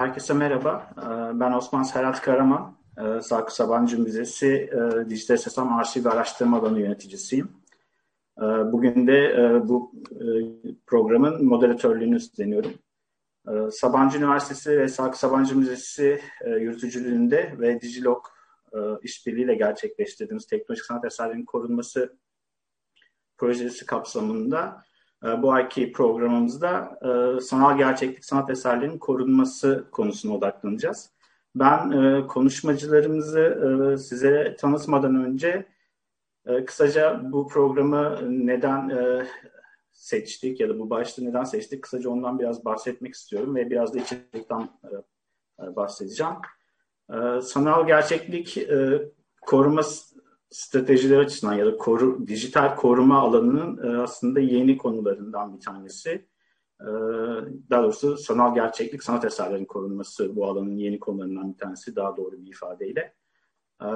Herkese merhaba. Ee, ben Osman Serhat Karaman. Ee, Sakı Sabancı Müzesi e, Dijital Sesam Arşiv ve Araştırma Alanı yöneticisiyim. Ee, bugün de e, bu e, programın moderatörlüğünü üstleniyorum. Sabancı Üniversitesi ve Sakı Sabancı Müzesi yürütücülüğünde ve Digilog işbirliğiyle gerçekleştirdiğimiz teknolojik sanat eserlerinin korunması projesi kapsamında bu ayki programımızda e, sanal gerçeklik sanat eserlerinin korunması konusuna odaklanacağız. Ben e, konuşmacılarımızı size tanıtmadan önce kısaca bu programı neden seçtik ya da bu başlığı neden seçtik kısaca ondan biraz bahsetmek istiyorum ve biraz da içerikten bahsedeceğim. Sanal gerçeklik koruma stratejiler açısından ya da koru, dijital koruma alanının e, aslında yeni konularından bir tanesi. E, daha doğrusu sanal gerçeklik, sanat eserlerinin korunması bu alanın yeni konularından bir tanesi daha doğru bir ifadeyle. E,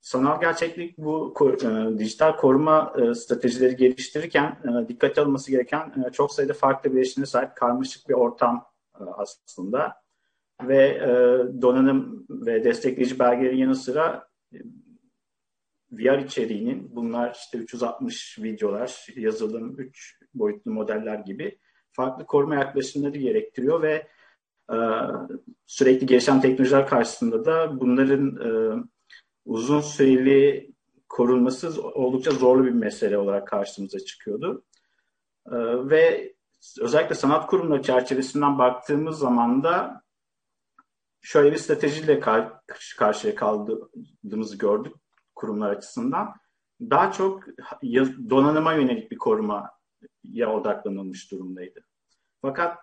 sanal gerçeklik bu dijital koruma stratejileri geliştirirken dikkate alınması gereken çok sayıda farklı bileşine sahip karmaşık bir ortam aslında. Ve donanım ve destekleyici belgelerin yanı sıra VR içeriğinin bunlar işte 360 videolar, yazılım, 3 boyutlu modeller gibi farklı koruma yaklaşımları gerektiriyor ve e, sürekli gelişen teknolojiler karşısında da bunların e, uzun süreli korunması oldukça zorlu bir mesele olarak karşımıza çıkıyordu. E, ve özellikle sanat kurumları çerçevesinden baktığımız zaman da şöyle bir stratejiyle karşı karşıya kaldığımızı gördük kurumlar açısından daha çok donanıma yönelik bir korumaya odaklanılmış durumdaydı. Fakat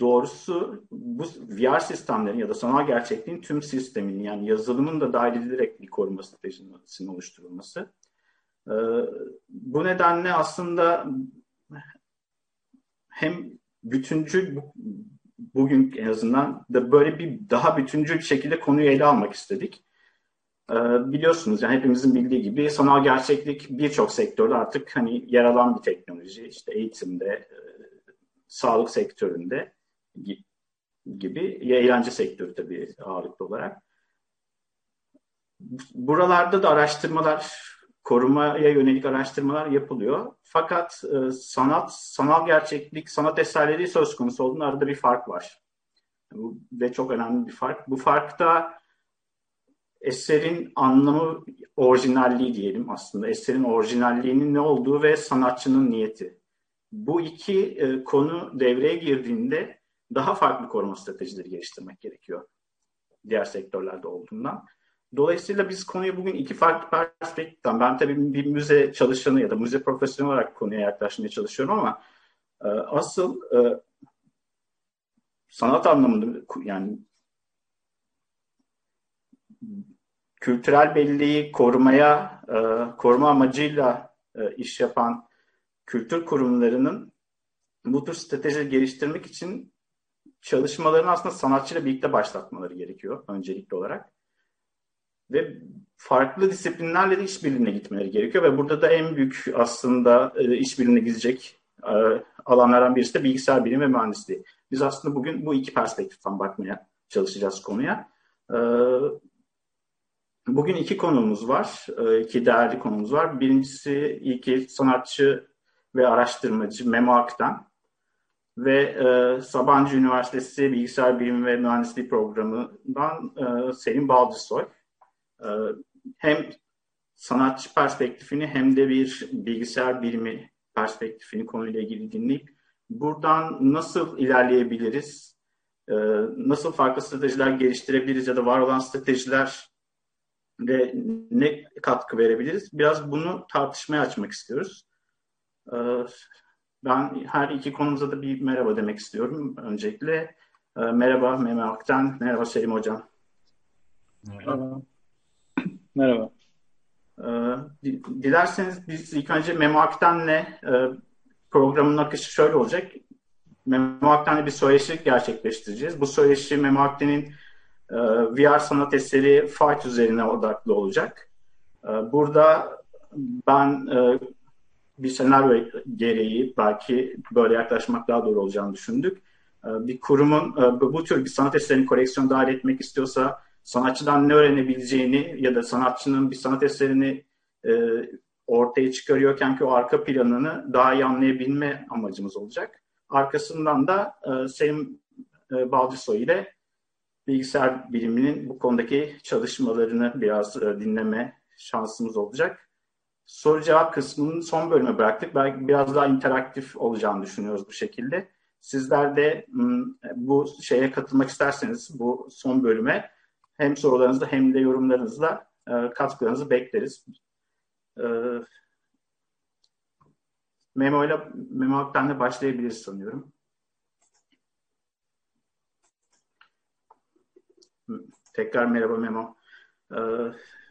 doğrusu bu VR sistemlerin ya da sanal gerçekliğin tüm sistemin yani yazılımın da dahil edilerek bir koruma stratejisinin oluşturulması. Ee, bu nedenle aslında hem bütüncül bugün en azından da böyle bir daha bütüncül şekilde konuyu ele almak istedik. Ee, biliyorsunuz yani hepimizin bildiği gibi sanal gerçeklik birçok sektörde artık hani yer alan bir teknoloji. İşte eğitimde, e, sağlık sektöründe gibi, eğlence sektörü tabii ağırlıklı olarak. Buralarda da araştırmalar, korumaya yönelik araştırmalar yapılıyor. Fakat e, sanat, sanal gerçeklik, sanat eserleri söz konusu olduğunda arada bir fark var. Ve çok önemli bir fark. Bu farkta eserin anlamı orijinalliği diyelim aslında. Eserin orijinalliğinin ne olduğu ve sanatçının niyeti. Bu iki e, konu devreye girdiğinde daha farklı koruma stratejileri geliştirmek gerekiyor. Diğer sektörlerde olduğundan. Dolayısıyla biz konuyu bugün iki farklı perspektiften, ben tabii bir müze çalışanı ya da müze profesyonel olarak konuya yaklaşmaya çalışıyorum ama e, asıl e, sanat anlamında yani kültürel belleği korumaya, e, koruma amacıyla e, iş yapan kültür kurumlarının bu tür strateji geliştirmek için çalışmalarını aslında sanatçıyla birlikte başlatmaları gerekiyor öncelikli olarak. Ve farklı disiplinlerle de işbirliğine gitmeleri gerekiyor ve burada da en büyük aslında e, işbirliğine gidecek e, alanlardan birisi de bilgisayar bilimi ve mühendisliği. Biz aslında bugün bu iki perspektiften bakmaya çalışacağız konuya. E, Bugün iki konumuz var, e, iki değerli konumuz var. Birincisi ilki sanatçı ve araştırmacı Memo Ak'tan ve e, Sabancı Üniversitesi Bilgisayar Bilimi ve Mühendisliği Programı'ndan e, Selim Balcısoy. E, hem sanatçı perspektifini hem de bir bilgisayar bilimi perspektifini konuyla ilgili dinleyip buradan nasıl ilerleyebiliriz, e, nasıl farklı stratejiler geliştirebiliriz ya da var olan stratejiler ve ne katkı verebiliriz? Biraz bunu tartışmaya açmak istiyoruz. Ee, ben her iki konumuza da bir merhaba demek istiyorum öncelikle. Ee, merhaba Mehmet Aktan, merhaba Selim Hocam. Merhaba. Merhaba. Ee, dilerseniz biz ilk önce Memo Aktan'le programın akışı şöyle olacak. Memo Aktan'la bir söyleşi gerçekleştireceğiz. Bu söyleşi Memo Aktan'ın e, VR sanat eseri Fight üzerine odaklı olacak. E, burada ben e, bir senaryo gereği belki böyle yaklaşmak daha doğru olacağını düşündük. bir kurumun bu tür bir sanat eserini koleksiyona dahil etmek istiyorsa sanatçıdan ne öğrenebileceğini ya da sanatçının bir sanat eserini ortaya çıkarıyorken ki o arka planını daha iyi anlayabilme amacımız olacak. Arkasından da e, Selim e, Balcısoy ile bilgisayar biliminin bu konudaki çalışmalarını biraz e, dinleme şansımız olacak. Soru cevap kısmının son bölüme bıraktık. Belki biraz daha interaktif olacağını düşünüyoruz bu şekilde. Sizler de bu şeye katılmak isterseniz bu son bölüme hem sorularınızla hem de yorumlarınızla e, katkılarınızı bekleriz. E, Memo ile Memo Aktan'la başlayabiliriz sanıyorum. Tekrar merhaba Memo. Ee,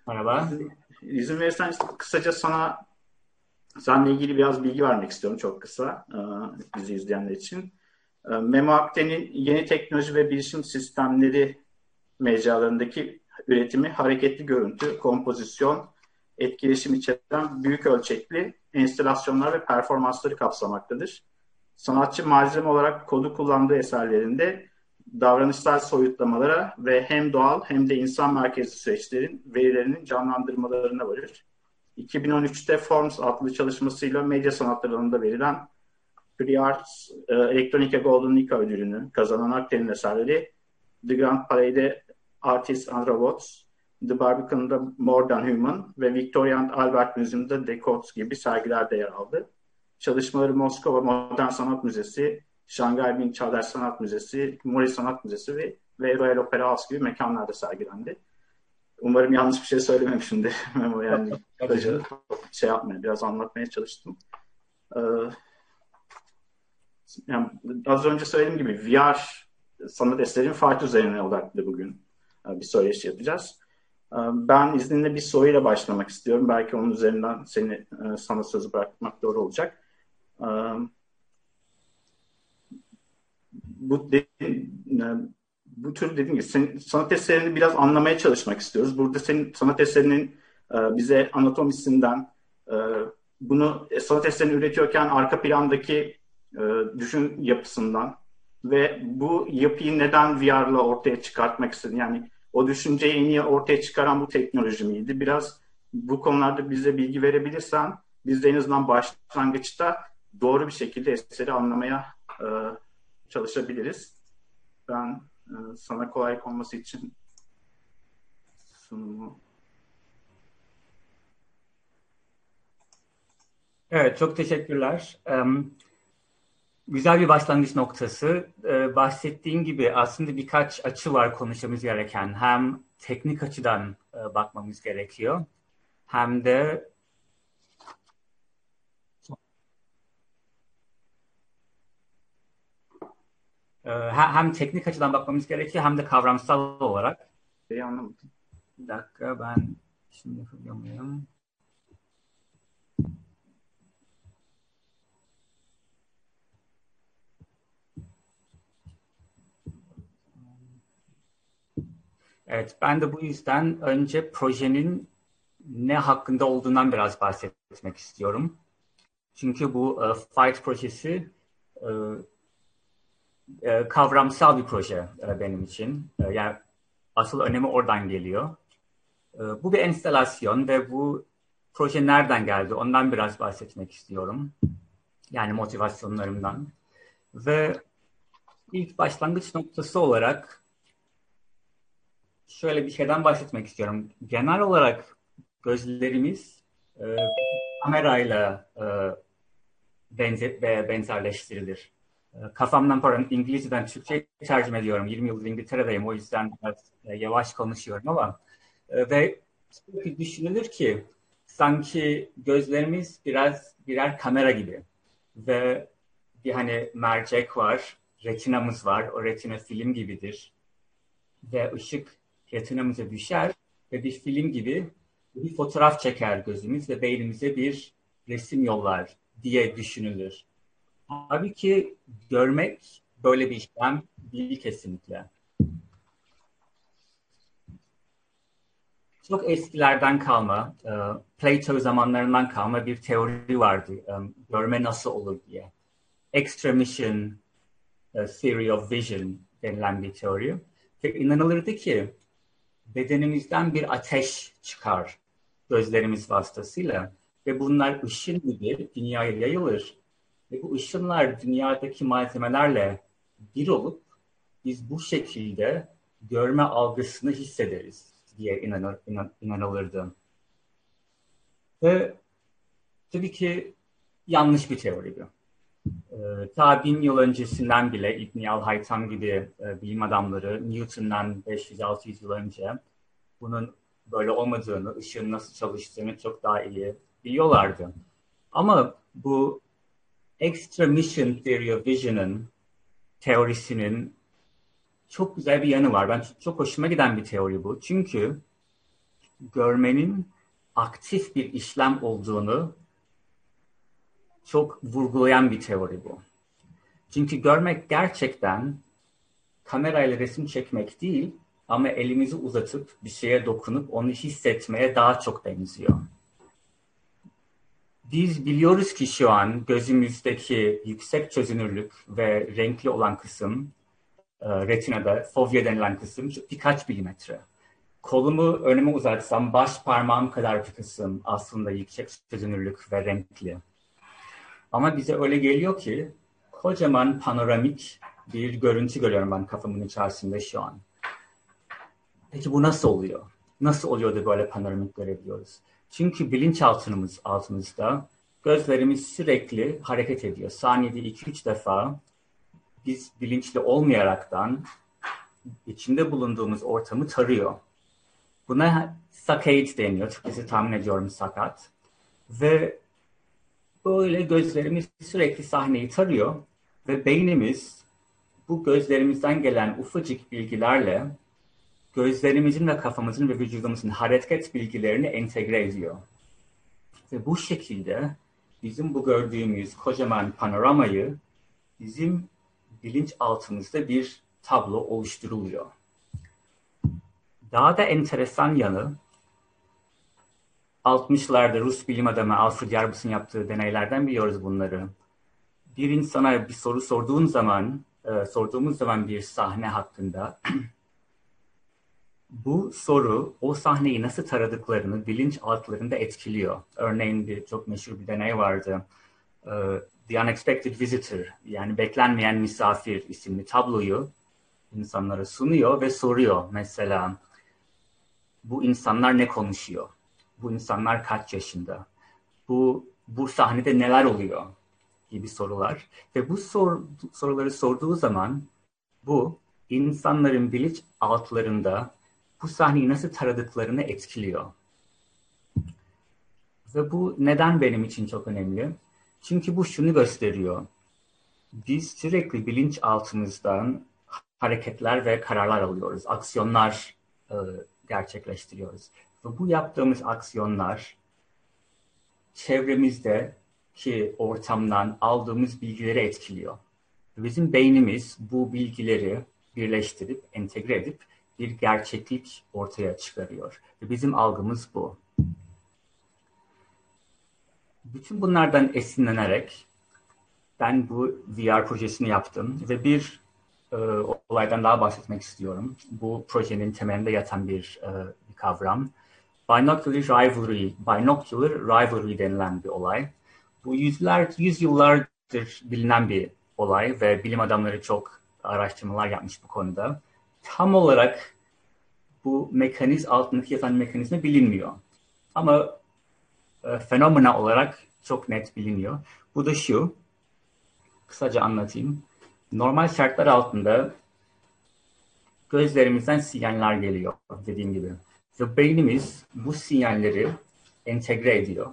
merhaba. İzin verirsen kısaca sana seninle ilgili biraz bilgi vermek istiyorum çok kısa e, bizi izleyenler için. E, Memo Akten'in yeni teknoloji ve bilişim sistemleri mecralarındaki üretimi hareketli görüntü, kompozisyon, etkileşim içeren büyük ölçekli enstalasyonlar ve performansları kapsamaktadır. Sanatçı malzeme olarak kodu kullandığı eserlerinde davranışsal soyutlamalara ve hem doğal hem de insan merkezli süreçlerin verilerinin canlandırmalarına varır. 2013'te Forms adlı çalışmasıyla medya sanatları alanında verilen Free Arts e, Electronica Golden Nika ödülünü kazanan Akden'in eserleri The Grand Parade Artists and Robots, The Barbican'da More Than Human ve Victoria and Albert Museum'da Decodes gibi sergilerde yer aldı. Çalışmaları Moskova Modern Sanat Müzesi, Şangay Bin Çağdaş Sanat Müzesi, Mori Sanat Müzesi ve, ve Royal Opera House gibi mekanlarda sergilendi. Umarım yanlış bir şey söylememişimdir. yani şey yapmaya, biraz anlatmaya çalıştım. Ee, yani az önce söylediğim gibi VR sanat eserinin farklı üzerine odaklı bugün bir söyleşi yapacağız. Ee, ben izninle bir soruyla başlamak istiyorum. Belki onun üzerinden seni e, sana sözü bırakmak doğru olacak. Bu dediğin, e, bu tür dediğim gibi senin sanat eserini biraz anlamaya çalışmak istiyoruz. Burada senin sanat eserinin e, bize anatomisinden bunu sanat eserini üretiyorken arka plandaki düşün yapısından ve bu yapıyı neden VR'la ortaya çıkartmak istedin? Yani o düşünceyi en iyi ortaya çıkaran bu teknoloji miydi? Biraz bu konularda bize bilgi verebilirsen biz de en azından başlangıçta doğru bir şekilde eseri anlamaya e, çalışabiliriz. Ben e, sana kolaylık olması için sunumu Evet, çok teşekkürler. Um, güzel bir başlangıç noktası. Ee, bahsettiğim gibi aslında birkaç açı var konuşmamız gereken. Hem teknik açıdan e, bakmamız gerekiyor. Hem de hem teknik açıdan bakmamız gerekiyor hem de kavramsal olarak. Şey anlamadım. Bir dakika ben şimdi yapabiliyor muyum? Evet, ben de bu yüzden önce projenin ne hakkında olduğundan biraz bahsetmek istiyorum. Çünkü bu e, Fight projesi e, e, kavramsal bir proje e, benim için. E, yani asıl önemi oradan geliyor. E, bu bir enstalasyon ve bu proje nereden geldi ondan biraz bahsetmek istiyorum. Yani motivasyonlarımdan. Ve ilk başlangıç noktası olarak şöyle bir şeyden bahsetmek istiyorum. Genel olarak gözlerimiz e, kamerayla e, benze, ve benzerleştirilir. E, kafamdan pardon İngilizceden Türkçe tercüme ediyorum. 20 yıldır İngiltere'deyim o yüzden biraz e, yavaş konuşuyorum ama e, ve düşünülür ki sanki gözlerimiz biraz birer kamera gibi ve bir hani mercek var, retinamız var. O retina film gibidir ve ışık retinamıza düşer ve bir film gibi bir fotoğraf çeker gözümüz ve beynimize bir resim yollar diye düşünülür. Halbuki görmek böyle bir işlem değil kesinlikle. Çok eskilerden kalma, e, Plato zamanlarından kalma bir teori vardı. E, görme nasıl olur diye. Extramission, Theory of Vision denilen bir teori. Ve inanılırdı ki bedenimizden bir ateş çıkar gözlerimiz vasıtasıyla ve bunlar ışın gibi dünyaya yayılır. Ve bu ışınlar dünyadaki malzemelerle bir olup biz bu şekilde görme algısını hissederiz diye inanır, inan, inanılırdı. Ve tabii ki yanlış bir teori bu. Ee, ta bin yıl öncesinden bile İbn Al-Haytam gibi e, bilim adamları Newton'dan 500-600 yıl önce bunun böyle olmadığını, ışığın nasıl çalıştığını çok daha iyi biliyorlardı. Ama bu Extra Mission Theory of Vision'ın teorisinin çok güzel bir yanı var. Ben çok hoşuma giden bir teori bu. Çünkü görmenin aktif bir işlem olduğunu çok vurgulayan bir teori bu. Çünkü görmek gerçekten kamerayla resim çekmek değil ama elimizi uzatıp bir şeye dokunup onu hissetmeye daha çok benziyor. Biz biliyoruz ki şu an gözümüzdeki yüksek çözünürlük ve renkli olan kısım e, retinada fovya denilen kısım birkaç milimetre. Kolumu önüme uzatsam baş parmağım kadar bir kısım aslında yüksek çözünürlük ve renkli. Ama bize öyle geliyor ki kocaman panoramik bir görüntü görüyorum ben kafamın içerisinde şu an. Peki bu nasıl oluyor? Nasıl oluyor da böyle panoramik görebiliyoruz? Çünkü bilinçaltımız altımızda gözlerimiz sürekli hareket ediyor. Saniyede 2-3 defa biz bilinçli olmayaraktan içinde bulunduğumuz ortamı tarıyor. Buna saccade deniyor. Türkçesi tahmin ediyorum sakat. Ve böyle gözlerimiz sürekli sahneyi tarıyor ve beynimiz bu gözlerimizden gelen ufacık bilgilerle gözlerimizin ve kafamızın ve vücudumuzun hareket bilgilerini entegre ediyor. Ve bu şekilde bizim bu gördüğümüz kocaman panoramayı bizim bilinç altımızda bir tablo oluşturuluyor. Daha da enteresan yanı 60'larda Rus bilim adamı Alfred Yarbus'un yaptığı deneylerden biliyoruz bunları. Bir insana bir soru sorduğun zaman, e, sorduğumuz zaman bir sahne hakkında bu soru o sahneyi nasıl taradıklarını bilinç altlarında etkiliyor. Örneğin bir çok meşhur bir deney vardı. E, The Unexpected Visitor yani beklenmeyen misafir isimli tabloyu insanlara sunuyor ve soruyor mesela bu insanlar ne konuşuyor? Bu insanlar kaç yaşında? Bu bu sahnede neler oluyor? gibi sorular. Ve bu sor, soruları sorduğu zaman bu insanların bilinç altlarında bu sahneyi nasıl taradıklarını etkiliyor. Ve bu neden benim için çok önemli? Çünkü bu şunu gösteriyor. Biz sürekli bilinç altımızdan hareketler ve kararlar alıyoruz. Aksiyonlar e, gerçekleştiriyoruz. Ve bu yaptığımız aksiyonlar çevremizdeki ortamdan aldığımız bilgileri etkiliyor. Bizim beynimiz bu bilgileri birleştirip, entegre edip bir gerçeklik ortaya çıkarıyor. Ve bizim algımız bu. Bütün bunlardan esinlenerek ben bu VR projesini yaptım ve bir e, olaydan daha bahsetmek istiyorum. Bu projenin temelinde yatan bir, e, bir kavram. Binocular rivalry, binocular rivalry denilen bir olay. Bu yüzler, yüz yıllardır bilinen bir olay ve bilim adamları çok araştırmalar yapmış bu konuda. Tam olarak bu mekaniz altındaki yatan mekanizma bilinmiyor. Ama e, fenomena olarak çok net biliniyor. Bu da şu, kısaca anlatayım. Normal şartlar altında gözlerimizden sinyaller geliyor dediğim gibi. Ve beynimiz bu sinyalleri entegre ediyor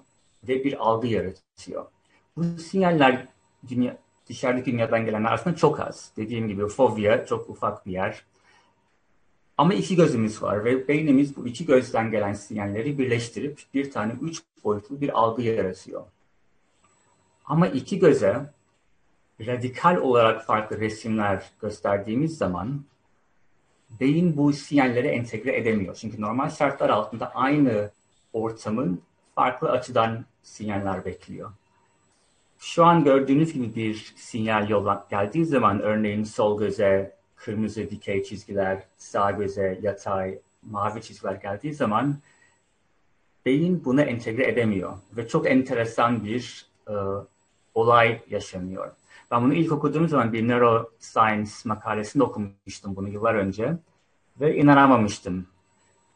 ve bir algı yaratıyor. Bu sinyaller dünya, dışarıdaki dünyadan gelenler aslında çok az. Dediğim gibi fobia çok ufak bir yer. Ama iki gözümüz var ve beynimiz bu iki gözden gelen sinyalleri birleştirip bir tane üç boyutlu bir algı yaratıyor. Ama iki göze radikal olarak farklı resimler gösterdiğimiz zaman beyin bu sinyalleri entegre edemiyor. Çünkü normal şartlar altında aynı ortamın farklı açıdan sinyaller bekliyor. şu an gördüğünüz gibi bir sinyal yol geldiği zaman örneğin sol göze kırmızı dikey çizgiler, sağ göze yatay mavi çizgiler geldiği zaman beyin bunu entegre edemiyor ve çok enteresan bir e, olay yaşanıyor. Ben bunu ilk okuduğum zaman bir neuroscience makalesinde okumuştum bunu yıllar önce ve inanamamıştım.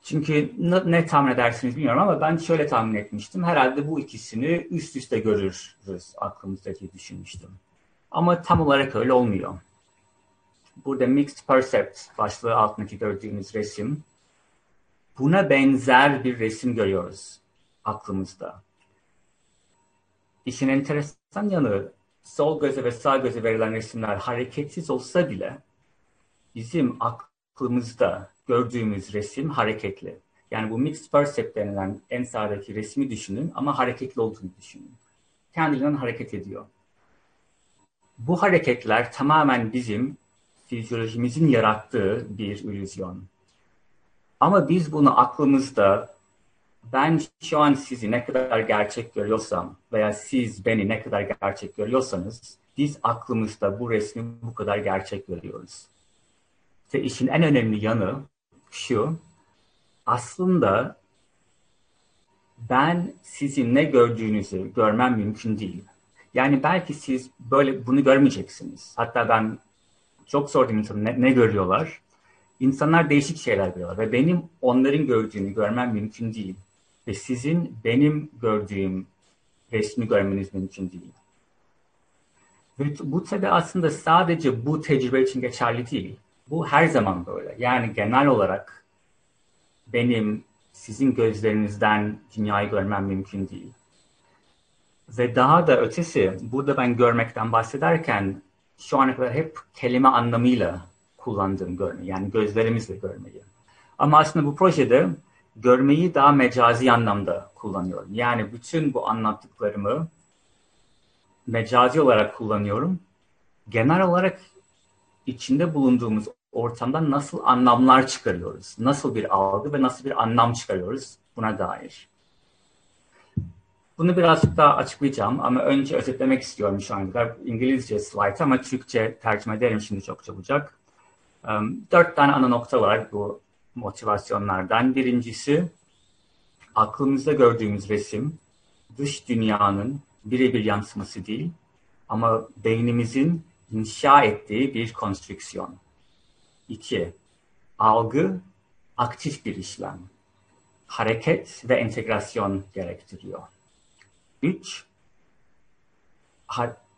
Çünkü ne, ne tahmin edersiniz bilmiyorum ama ben şöyle tahmin etmiştim. Herhalde bu ikisini üst üste görürüz aklımızdaki düşünmüştüm. Ama tam olarak öyle olmuyor. Burada Mixed Percept başlığı altındaki gördüğünüz resim. Buna benzer bir resim görüyoruz aklımızda. İşin enteresan yanı sol göze ve sağ göze verilen resimler hareketsiz olsa bile bizim aklımızda gördüğümüz resim hareketli. Yani bu mixed percept denilen en sağdaki resmi düşünün ama hareketli olduğunu düşünün. Kendiliğinden hareket ediyor. Bu hareketler tamamen bizim fizyolojimizin yarattığı bir illüzyon. Ama biz bunu aklımızda ben şu an sizi ne kadar gerçek görüyorsam veya siz beni ne kadar gerçek görüyorsanız biz aklımızda bu resmi bu kadar gerçek görüyoruz. Ve işin en önemli yanı şu, aslında ben sizin ne gördüğünüzü görmem mümkün değil. Yani belki siz böyle bunu görmeyeceksiniz. Hatta ben çok sordum insanlara ne, ne görüyorlar. İnsanlar değişik şeyler görüyorlar ve benim onların gördüğünü görmem mümkün değil. Ve sizin benim gördüğüm resmi görmeniz mümkün değil. Ve bu tabi aslında sadece bu tecrübe için geçerli değil. Bu her zaman böyle. Yani genel olarak benim sizin gözlerinizden dünyayı görmem mümkün değil. Ve daha da ötesi, burada ben görmekten bahsederken şu ana kadar hep kelime anlamıyla kullandığım görmeyi, yani gözlerimizle görmeyi. Ama aslında bu projede görmeyi daha mecazi anlamda kullanıyorum. Yani bütün bu anlattıklarımı mecazi olarak kullanıyorum. Genel olarak içinde bulunduğumuz ortamdan nasıl anlamlar çıkarıyoruz? Nasıl bir algı ve nasıl bir anlam çıkarıyoruz buna dair. Bunu birazcık daha açıklayacağım ama önce özetlemek istiyorum şu an kadar. İngilizce slide ama Türkçe tercüme ederim şimdi çok çabucak. Dört tane ana nokta var bu motivasyonlardan. Birincisi aklımızda gördüğümüz resim dış dünyanın birebir yansıması değil ama beynimizin inşa ettiği bir konstrüksiyon. İki, algı aktif bir işlem. Hareket ve entegrasyon gerektiriyor. Üç,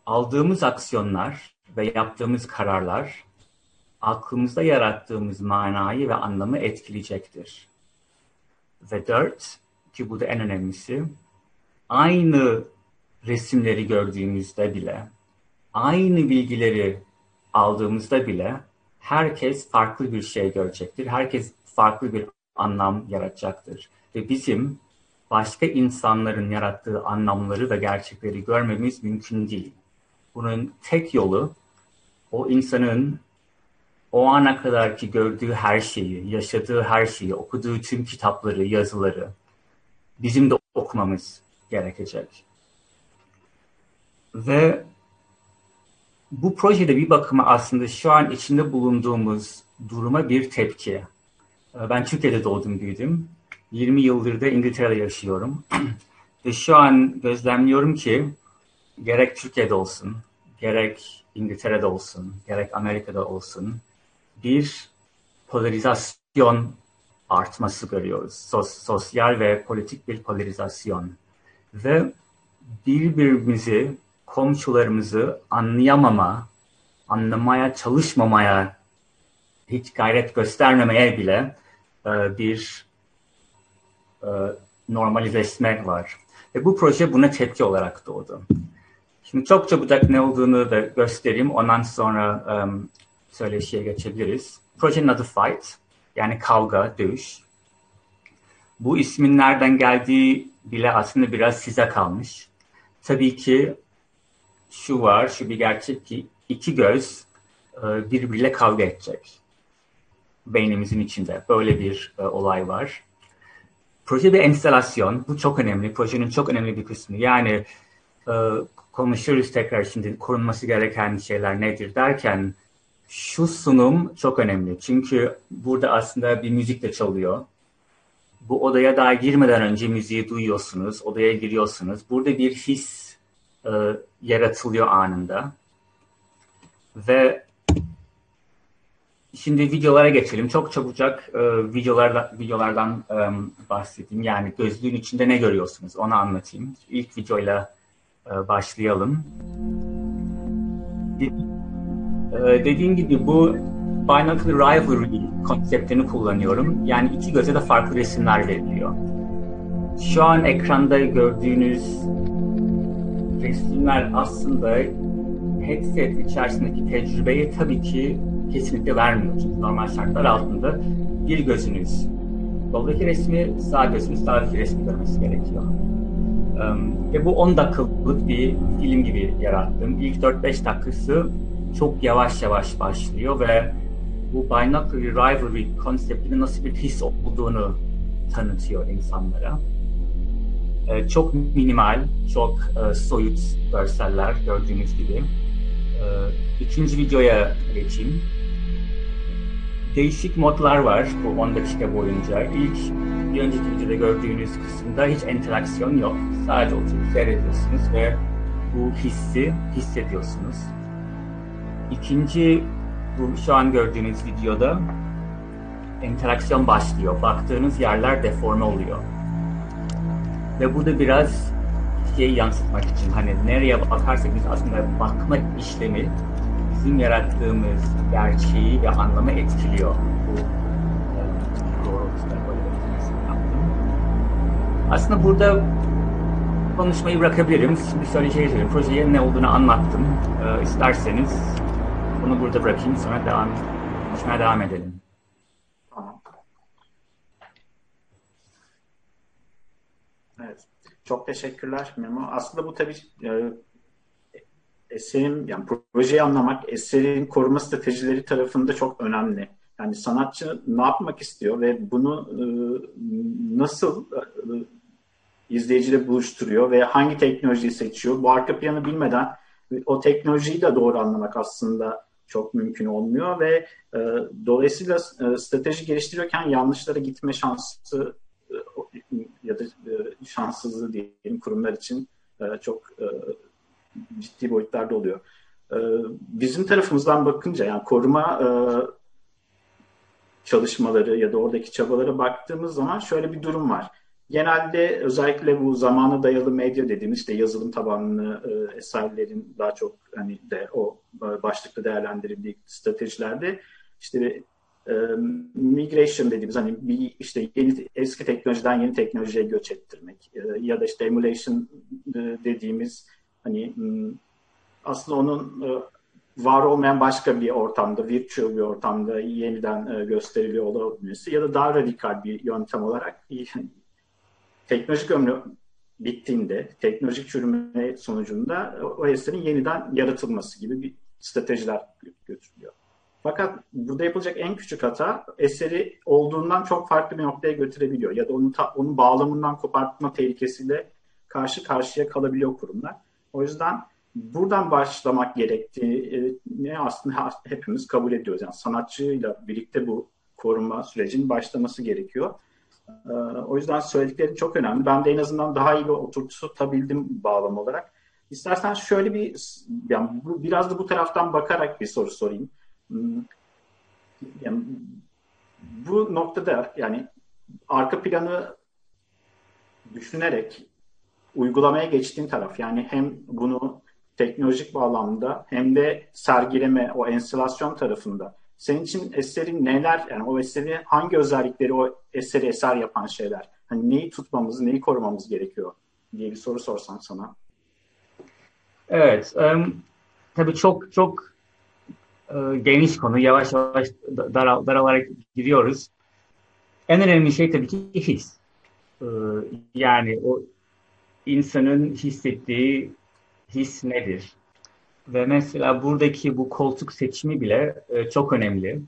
aldığımız aksiyonlar ve yaptığımız kararlar aklımızda yarattığımız manayı ve anlamı etkileyecektir. Ve dört, ki bu da en önemlisi, aynı resimleri gördüğümüzde bile, aynı bilgileri aldığımızda bile herkes farklı bir şey görecektir. Herkes farklı bir anlam yaratacaktır. Ve bizim başka insanların yarattığı anlamları ve gerçekleri görmemiz mümkün değil. Bunun tek yolu o insanın o ana kadar ki gördüğü her şeyi, yaşadığı her şeyi, okuduğu tüm kitapları, yazıları bizim de okumamız gerekecek. Ve bu projede bir bakıma aslında şu an içinde bulunduğumuz duruma bir tepki. Ben Türkiye'de doğdum, büyüdüm. 20 yıldır da İngiltere'de yaşıyorum. Ve şu an gözlemliyorum ki gerek Türkiye'de olsun, gerek İngiltere'de olsun, gerek Amerika'da olsun bir polarizasyon artması görüyoruz. Sos, sosyal ve politik bir polarizasyon. Ve birbirimizi, komşularımızı anlayamama, anlamaya çalışmamaya, hiç gayret göstermemeye bile e, bir e, normalizleşme var. Ve bu proje buna tepki olarak doğdu. Şimdi çok çabucak ne olduğunu da göstereyim. Ondan sonra um, söyleşiye geçebiliriz. Projenin adı Fight. Yani kavga, dövüş. Bu ismin nereden geldiği bile aslında biraz size kalmış. Tabii ki şu var, şu bir gerçek ki iki göz e, birbiriyle kavga edecek. Beynimizin içinde. Böyle bir e, olay var. Proje bir enstalasyon. Bu çok önemli. Projenin çok önemli bir kısmı. Yani e, konuşuruz tekrar şimdi korunması gereken şeyler nedir derken şu sunum çok önemli. Çünkü burada aslında bir müzik de çalıyor. Bu odaya daha girmeden önce müziği duyuyorsunuz, odaya giriyorsunuz. Burada bir his e, yaratılıyor anında. Ve şimdi videolara geçelim. Çok çabucak e, videolarla, videolardan e, bahsedeyim. Yani gözlüğün içinde ne görüyorsunuz onu anlatayım. İlk videoyla e, başlayalım. Ee, dediğim gibi bu Binocular Rivalry konseptini kullanıyorum. Yani iki göze de farklı resimler veriliyor. Şu an ekranda gördüğünüz resimler aslında headset içerisindeki tecrübeyi tabii ki kesinlikle vermiyor. Normal şartlar altında bir gözünüz soldaki resmi, sağ gözünüz sağdaki resmi görmesi gerekiyor. Ve bu 10 dakikalık bir film gibi yarattım. İlk 4-5 dakikası çok yavaş yavaş başlıyor ve bu binocular rivalry konseptinin nasıl bir his olduğunu tanıtıyor insanlara. Ee, çok minimal, çok e, soyut görseller gördüğünüz gibi. Ee, ikinci videoya geçeyim. Değişik modlar var bu 10 dakika boyunca. İlk bir önceki videoda gördüğünüz kısımda hiç interaksiyon yok. Sadece oturup seyrediyorsunuz ve bu hissi hissediyorsunuz. İkinci bu şu an gördüğünüz videoda interaksiyon başlıyor. Baktığınız yerler deforme oluyor. Ve bu da biraz şey yansıtmak için hani nereye bakarsak biz aslında bakma işlemi bizim yarattığımız gerçeği ve anlamı etkiliyor. Bu e, doğrultuda böyle Aslında burada konuşmayı bırakabilirim. Şimdi söyleyeceğim projeye ne olduğunu anlattım. Ee, isterseniz bunu burada bırakayım sonra devam konuşmaya devam edelim. Evet. Çok teşekkürler Memo. Aslında bu tabii e, eserin yani projeyi anlamak, eserin koruma stratejileri tarafında çok önemli. Yani sanatçı ne yapmak istiyor ve bunu e, nasıl e, izleyiciyle buluşturuyor ve hangi teknolojiyi seçiyor? Bu arka planı bilmeden o teknolojiyi de doğru anlamak aslında çok mümkün olmuyor ve e, dolayısıyla e, strateji geliştiriyorken yanlışlara gitme şansı e, ya da e, şanssızlığı diyelim kurumlar için e, çok e, ciddi boyutlarda oluyor. E, bizim tarafımızdan bakınca yani koruma e, çalışmaları ya da oradaki çabalara baktığımız zaman şöyle bir durum var genelde özellikle bu zamana dayalı medya dediğimiz işte yazılım tabanlı e, eserlerin daha çok hani de o başlıkta değerlendirildiği stratejilerde işte e, migration dediğimiz hani bir işte yeni eski teknolojiden yeni teknolojiye göç ettirmek ya da işte emulation dediğimiz hani aslında onun e, var olmayan başka bir ortamda, virtual bir ortamda yeniden e, gösteriliyor olabilmesi ya da daha radikal bir yöntem olarak teknolojik ömrü bittiğinde, teknolojik çürüme sonucunda o eserin yeniden yaratılması gibi bir stratejiler götürülüyor. Fakat burada yapılacak en küçük hata eseri olduğundan çok farklı bir noktaya götürebiliyor ya da onun, ta, onun bağlamından kopartma tehlikesiyle karşı karşıya kalabiliyor kurumlar. O yüzden buradan başlamak gerektiğini aslında hepimiz kabul ediyoruz. Yani sanatçıyla birlikte bu koruma sürecinin başlaması gerekiyor. Ee, o yüzden söylediklerin çok önemli. Ben de en azından daha iyi bir oturtutabildim bağlam olarak. İstersen şöyle bir, yani bu, biraz da bu taraftan bakarak bir soru sorayım. Hmm, yani bu noktada yani arka planı düşünerek uygulamaya geçtiğin taraf yani hem bunu teknolojik bağlamda hem de sergileme o enstalasyon tarafında senin için eserin neler, yani o eseri hangi özellikleri o eseri eser yapan şeyler? Hani neyi tutmamız, neyi korumamız gerekiyor diye bir soru sorsam sana. Evet, um, tabii çok çok uh, geniş konu. Yavaş yavaş daral, daralarak gidiyoruz. En önemli şey tabii ki his. Uh, yani o insanın hissettiği his nedir? Ve mesela buradaki bu koltuk seçimi bile e, çok önemli.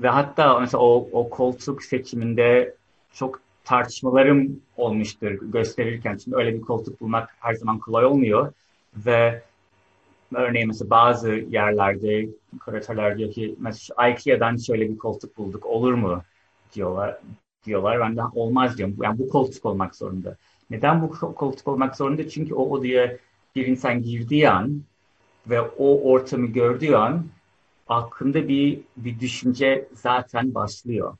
Ve hatta mesela o, o koltuk seçiminde çok tartışmalarım olmuştur gösterirken. Şimdi öyle bir koltuk bulmak her zaman kolay olmuyor. Ve örneğin mesela bazı yerlerde küratörler diyor ki mesela IKEA'dan şöyle bir koltuk bulduk olur mu diyorlar. diyorlar. Ben de olmaz diyorum. Yani bu koltuk olmak zorunda. Neden bu koltuk olmak zorunda? Çünkü o odaya bir insan girdiği an ve o ortamı gördüğü an aklında bir, bir düşünce zaten başlıyor.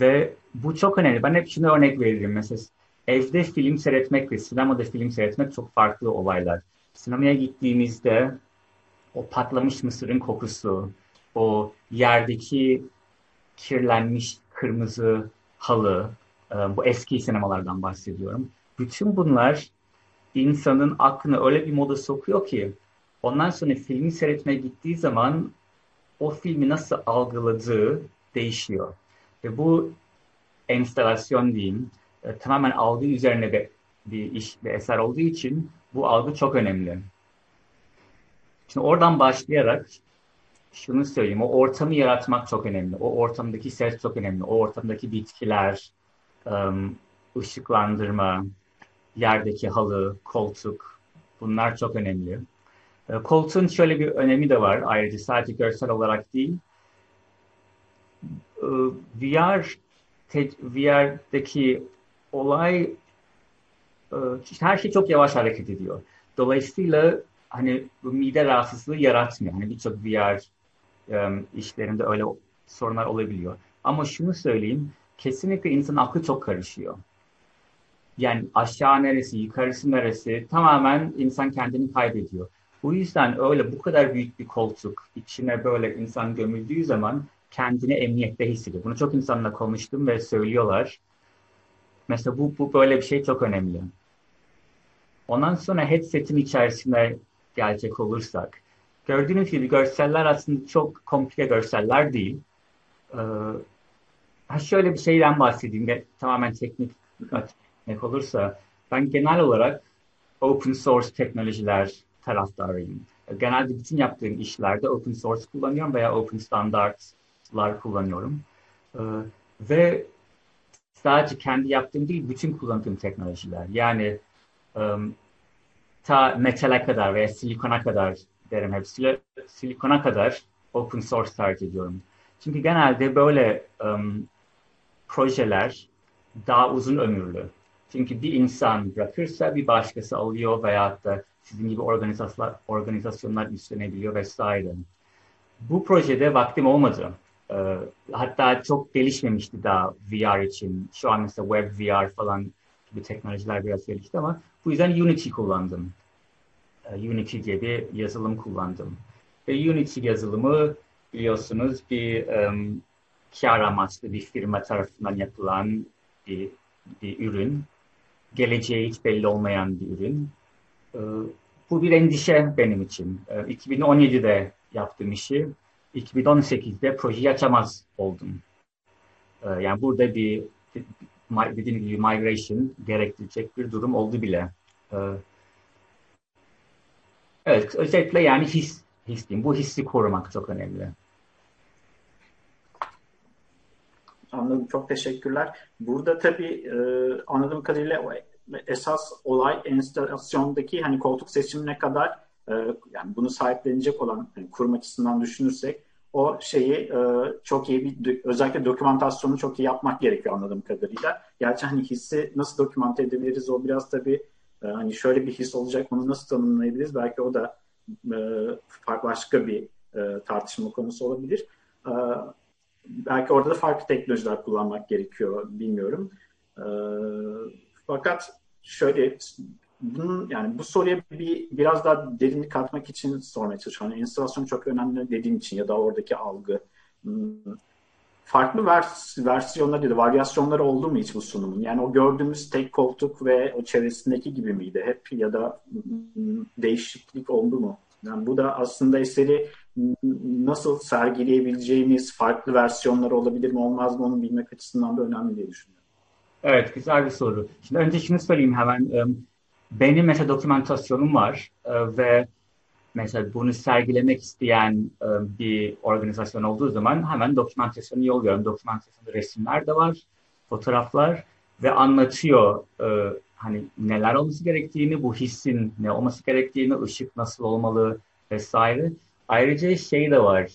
Ve bu çok önemli. Ben hep şunu örnek veririm. Mesela evde film seyretmek ve sinemada film seyretmek çok farklı olaylar. Sinemaya gittiğimizde o patlamış mısırın kokusu, o yerdeki kirlenmiş kırmızı halı, bu eski sinemalardan bahsediyorum. Bütün bunlar insanın aklını öyle bir moda sokuyor ki ondan sonra filmi seyretmeye gittiği zaman o filmi nasıl algıladığı değişiyor. Ve bu enstalasyon diyeyim e, tamamen algı üzerine bir, bir iş, bir eser olduğu için bu algı çok önemli. Şimdi oradan başlayarak şunu söyleyeyim. O ortamı yaratmak çok önemli. O ortamdaki ses çok önemli. O ortamdaki bitkiler, ışıklandırma, yerdeki halı, koltuk bunlar çok önemli. E, koltuğun şöyle bir önemi de var ayrıca sadece görsel olarak değil. E, VR VR'deki olay e, her şey çok yavaş hareket ediyor. Dolayısıyla hani bu mide rahatsızlığı yaratmıyor. Hani birçok VR um, işlerinde öyle sorunlar olabiliyor. Ama şunu söyleyeyim, kesinlikle insan aklı çok karışıyor. Yani aşağı neresi, yukarısı neresi tamamen insan kendini kaybediyor. Bu yüzden öyle bu kadar büyük bir koltuk içine böyle insan gömüldüğü zaman kendini emniyette hissediyor. Bunu çok insanla konuştum ve söylüyorlar. Mesela bu, bu böyle bir şey çok önemli. Ondan sonra headset'in içerisine gelecek olursak, gördüğünüz gibi görseller aslında çok komplike görseller değil. Ee, şöyle bir şeyden bahsedeyim tamamen teknik ne olursa ben genel olarak open source teknolojiler taraftarıyım. Genelde bütün yaptığım işlerde open source kullanıyorum veya open standartlar kullanıyorum. Ee, ve sadece kendi yaptığım değil, bütün kullandığım teknolojiler. Yani ta metale kadar veya silikona kadar derim hepsiyle, silikona kadar open source tercih ediyorum. Çünkü genelde böyle um, projeler daha uzun ömürlü. Çünkü bir insan bırakırsa bir başkası alıyor veya da sizin gibi organizasyonlar, organizasyonlar üstlenebiliyor vesaire. Bu projede vaktim olmadı. Ee, hatta çok gelişmemişti daha VR için. Şu an mesela web VR falan gibi teknolojiler biraz gelişti ama bu yüzden Unity kullandım. Ee, Unity diye bir yazılım kullandım. Ve Unity yazılımı biliyorsunuz bir um, kar amaçlı bir firma tarafından yapılan bir, bir ürün. Geleceği hiç belli olmayan bir ürün. Ee, bu bir endişe benim için. 2017'de yaptığım işi 2018'de projeyi açamaz oldum. Ee, yani burada bir dediğim gibi migration gerektirecek bir durum oldu bile. Ee, evet, özellikle yani his, his diyeyim. Bu hissi korumak çok önemli. Anladım. Çok teşekkürler. Burada tabii e, anladığım kadarıyla esas olay enstalasyondaki hani koltuk seçimine kadar e, yani bunu sahiplenecek olan yani kurum açısından düşünürsek o şeyi e, çok iyi bir özellikle dokümantasyonu çok iyi yapmak gerekiyor anladığım kadarıyla. Gerçi hani hissi nasıl dokümante edebiliriz o biraz tabii e, hani şöyle bir his olacak bunu nasıl tanımlayabiliriz belki o da e, başka bir e, tartışma konusu olabilir. E, belki orada da farklı teknolojiler kullanmak gerekiyor bilmiyorum. E, fakat şöyle bunun yani bu soruya bir biraz daha derinlik katmak için sormaya çalışıyorum. Yani enstalasyon çok önemli dediğim için ya da oradaki algı. Hmm, farklı vers versiyonları ya da varyasyonları oldu mu hiç bu sunumun? Yani o gördüğümüz tek koltuk ve o çevresindeki gibi miydi hep ya da hmm, değişiklik oldu mu? Yani bu da aslında eseri nasıl sergileyebileceğimiz farklı versiyonları olabilir mi olmaz mı onu bilmek açısından da önemli diye düşünüyorum. Evet güzel bir soru. Şimdi önce şunu söyleyeyim hemen benim mesela dokümantasyonum var e, ve mesela bunu sergilemek isteyen e, bir organizasyon olduğu zaman hemen dokümantasyonu yolluyorum. Dokümantasyonda resimler de var, fotoğraflar ve anlatıyor e, hani neler olması gerektiğini, bu hissin ne olması gerektiğini, ışık nasıl olmalı vesaire. Ayrıca şey de var.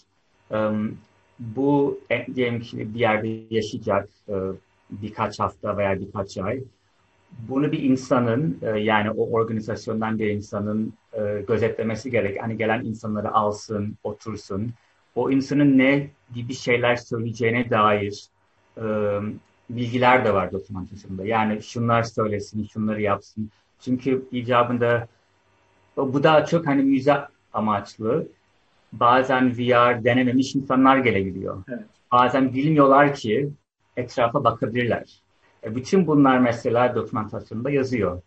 Um, bu diyelim ki bir yerde yaşayacak e, birkaç hafta veya birkaç ay. Bunu bir insanın e, yani o organizasyondan bir insanın e, gözetlemesi gerek. Hani gelen insanları alsın, otursun. O insanın ne gibi şeyler söyleyeceğine dair bilgiler de var dokümantasyonda. Yani şunlar söylesin, şunları yapsın. Çünkü icabında bu daha çok hani müze amaçlı. Bazen VR denememiş insanlar gelebiliyor. Evet. Bazen bilmiyorlar ki etrafa bakabilirler. E bütün bunlar mesela dokümantasyonda yazıyor.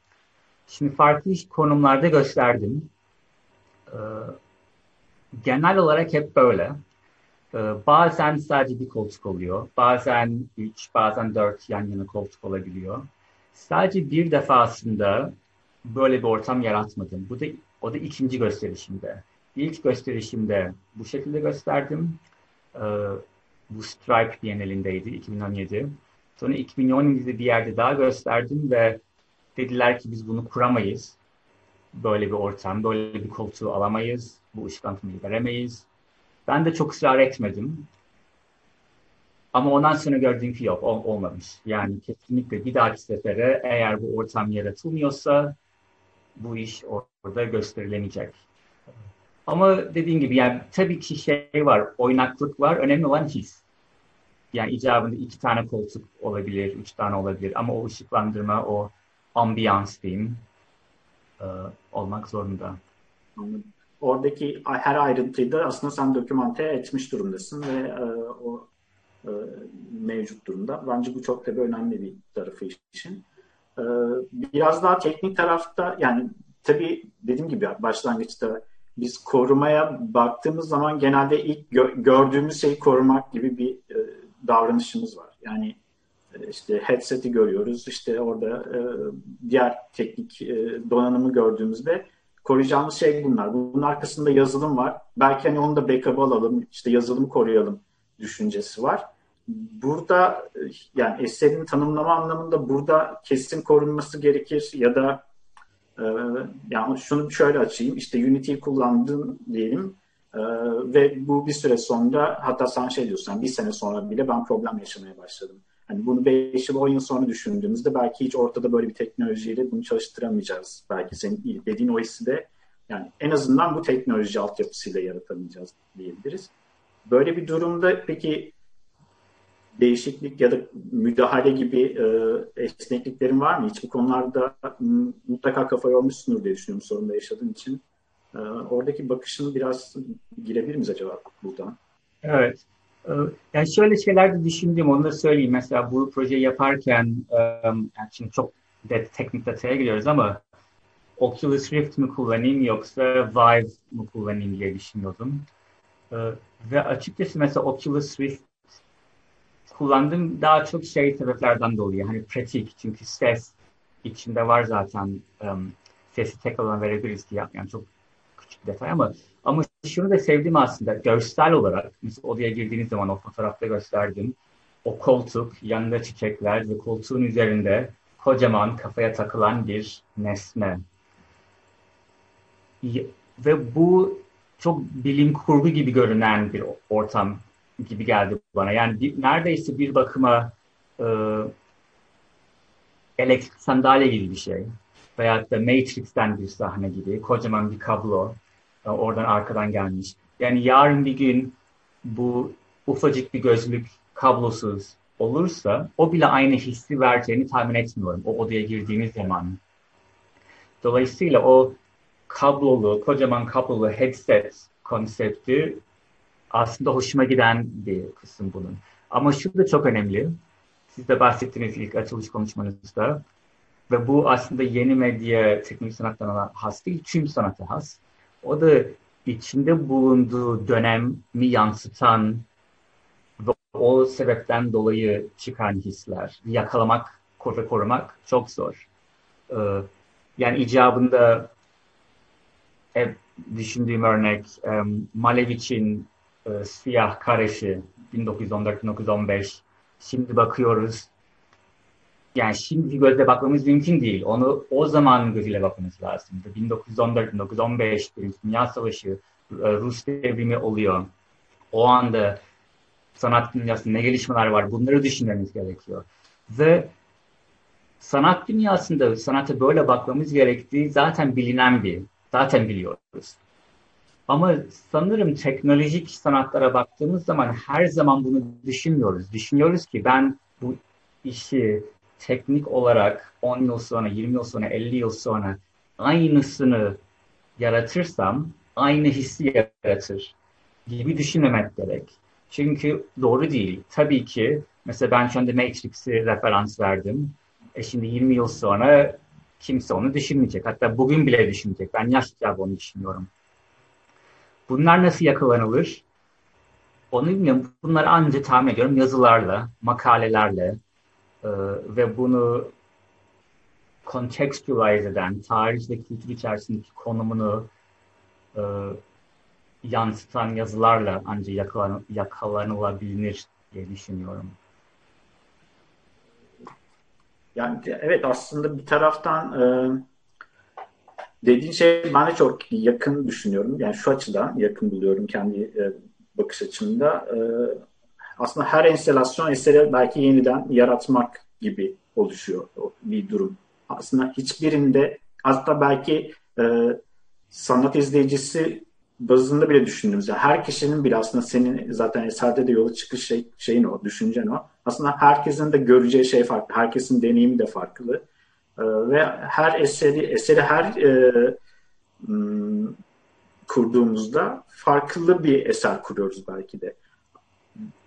Şimdi farklı konumlarda gösterdim. Ee, genel olarak hep böyle. Ee, bazen sadece bir koltuk oluyor. Bazen üç, bazen dört yan yana koltuk olabiliyor. Sadece bir defasında böyle bir ortam yaratmadım. Bu da o da ikinci gösterişimde. İlk gösterişimde bu şekilde gösterdim. Ee, bu Stripe Bienalindeydi 2017. Sonra 2017'de bir yerde daha gösterdim ve dediler ki biz bunu kuramayız. Böyle bir ortam, böyle bir koltuğu alamayız. Bu ışıklandırmayı veremeyiz. Ben de çok ısrar etmedim. Ama ondan sonra gördüm ki yok ol, olmamış. Yani kesinlikle bir dahaki sefere eğer bu ortam yaratılmıyorsa bu iş orada gösterilemeyecek. Ama dediğim gibi yani tabii ki şey var, oynaklık var. Önemli olan his. Yani icabında iki tane koltuk olabilir, üç tane olabilir. Ama o ışıklandırma, o ambiyans diyeyim e, olmak zorunda. Oradaki her ayrıntıyı da aslında sen dokümante etmiş durumdasın ve e, o e, mevcut durumda. Bence bu çok tabii önemli bir tarafı için. E, biraz daha teknik tarafta yani tabii dediğim gibi başlangıçta biz korumaya baktığımız zaman genelde ilk gö- gördüğümüz şeyi korumak gibi bir e, davranışımız var. Yani e, işte headset'i görüyoruz, işte orada e, diğer teknik e, donanımı gördüğümüzde koruyacağımız şey bunlar. Bunun arkasında yazılım var. Belki hani onu da backup alalım, işte yazılım koruyalım düşüncesi var. Burada yani eserin tanımlama anlamında burada kesin korunması gerekir ya da e, yani şunu şöyle açayım işte Unity'yi kullandın diyelim e, ve bu bir süre sonra hatta sen şey diyorsun bir sene sonra bile ben problem yaşamaya başladım. Hani bunu 5 yıl 10 yıl sonra düşündüğümüzde belki hiç ortada böyle bir teknolojiyle bunu çalıştıramayacağız. Belki senin dediğin o hissi de yani en azından bu teknoloji altyapısıyla yaratamayacağız diyebiliriz. Böyle bir durumda peki değişiklik ya da müdahale gibi e, esnekliklerin var mı? Hiç bu konularda mutlaka kafa yormuşsundur diye düşünüyorum sorunda yaşadığın için. E, oradaki bakışını biraz girebilir miyiz acaba buradan? Evet. Ee, yani şöyle şeyler de düşündüm, onu da söyleyeyim. Mesela bu projeyi yaparken, yani şimdi çok de, teknik detaya giriyoruz ama Oculus Rift mi kullanayım yoksa Vive mi kullanayım diye düşünüyordum. Ee, ve açıkçası mesela Oculus Rift kullandım daha çok şey sebeplerden dolayı. Hani pratik çünkü ses içinde var zaten um, sesi tek alana verebiliriz diye. Yani çok küçük detay ama ama şunu da sevdim aslında görsel olarak. Mesela odaya girdiğiniz zaman o fotoğrafta gösterdim. O koltuk, yanında çiçekler ve koltuğun üzerinde kocaman kafaya takılan bir nesne. Ve bu çok bilim kurgu gibi görünen bir ortam gibi geldi bana. Yani bir, neredeyse bir bakıma e, elektrik sandalye gibi bir şey. Veyahut da Matrix'ten bir sahne gibi. Kocaman bir kablo. Oradan arkadan gelmiş. Yani yarın bir gün bu ufacık bir gözlük kablosuz olursa o bile aynı hissi vereceğini tahmin etmiyorum. O odaya girdiğiniz zaman. Dolayısıyla o kablolu, kocaman kablolu headset konsepti aslında hoşuma giden bir kısım bunun. Ama şu da çok önemli. Siz de bahsettiniz ilk açılış konuşmanızda. Ve bu aslında yeni medya teknik sanatlarına has değil, tüm sanata has. O da içinde bulunduğu dönemi yansıtan ve o sebepten dolayı çıkan hisler. Yakalamak ve korumak çok zor. Ee, yani icabında hep düşündüğüm örnek um, Malevich'in e, Siyah Kareşi 1914-1915 şimdi bakıyoruz yani şimdiki gözle bakmamız mümkün değil. Onu o zaman gözüyle bakmamız lazım. 1914-1915 Dünya Savaşı, e, Rus devrimi oluyor. O anda sanat dünyasında ne gelişmeler var bunları düşünmemiz gerekiyor. Ve sanat dünyasında sanata böyle bakmamız gerektiği zaten bilinen bir, zaten biliyoruz. Ama sanırım teknolojik sanatlara baktığımız zaman her zaman bunu düşünmüyoruz. Düşünüyoruz ki ben bu işi teknik olarak 10 yıl sonra, 20 yıl sonra, 50 yıl sonra aynısını yaratırsam aynı hissi yaratır gibi düşünmemek gerek. Çünkü doğru değil. Tabii ki mesela ben şu anda Matrix'i referans verdim. E şimdi 20 yıl sonra kimse onu düşünmeyecek. Hatta bugün bile düşünmeyecek. Ben yaşlıca onu düşünüyorum. Bunlar nasıl yakalanılır? Onu bilmiyorum. Bunlar ancak tahmin ediyorum yazılarla, makalelerle e, ve bunu contextualize eden, tarih ve kültür içerisindeki konumunu e, yansıtan yazılarla ancak yakalan, yakalanılabilir diye düşünüyorum. Yani evet aslında bir taraftan e, dediğin şey ben de çok yakın düşünüyorum. Yani şu açıdan yakın buluyorum kendi e, bakış açımda. E, aslında her enstelasyon eseri belki yeniden yaratmak gibi oluşuyor bir durum. Aslında hiçbirinde hatta belki e, sanat izleyicisi bazında bile düşündüğümüzde her kişinin bile aslında senin zaten eserde de yola çıkış şey, şeyin o, düşüncen o. Aslında herkesin de göreceği şey farklı. Herkesin deneyimi de farklı. Ee, ve her eseri, eseri her e, hmm, kurduğumuzda farklı bir eser kuruyoruz belki de.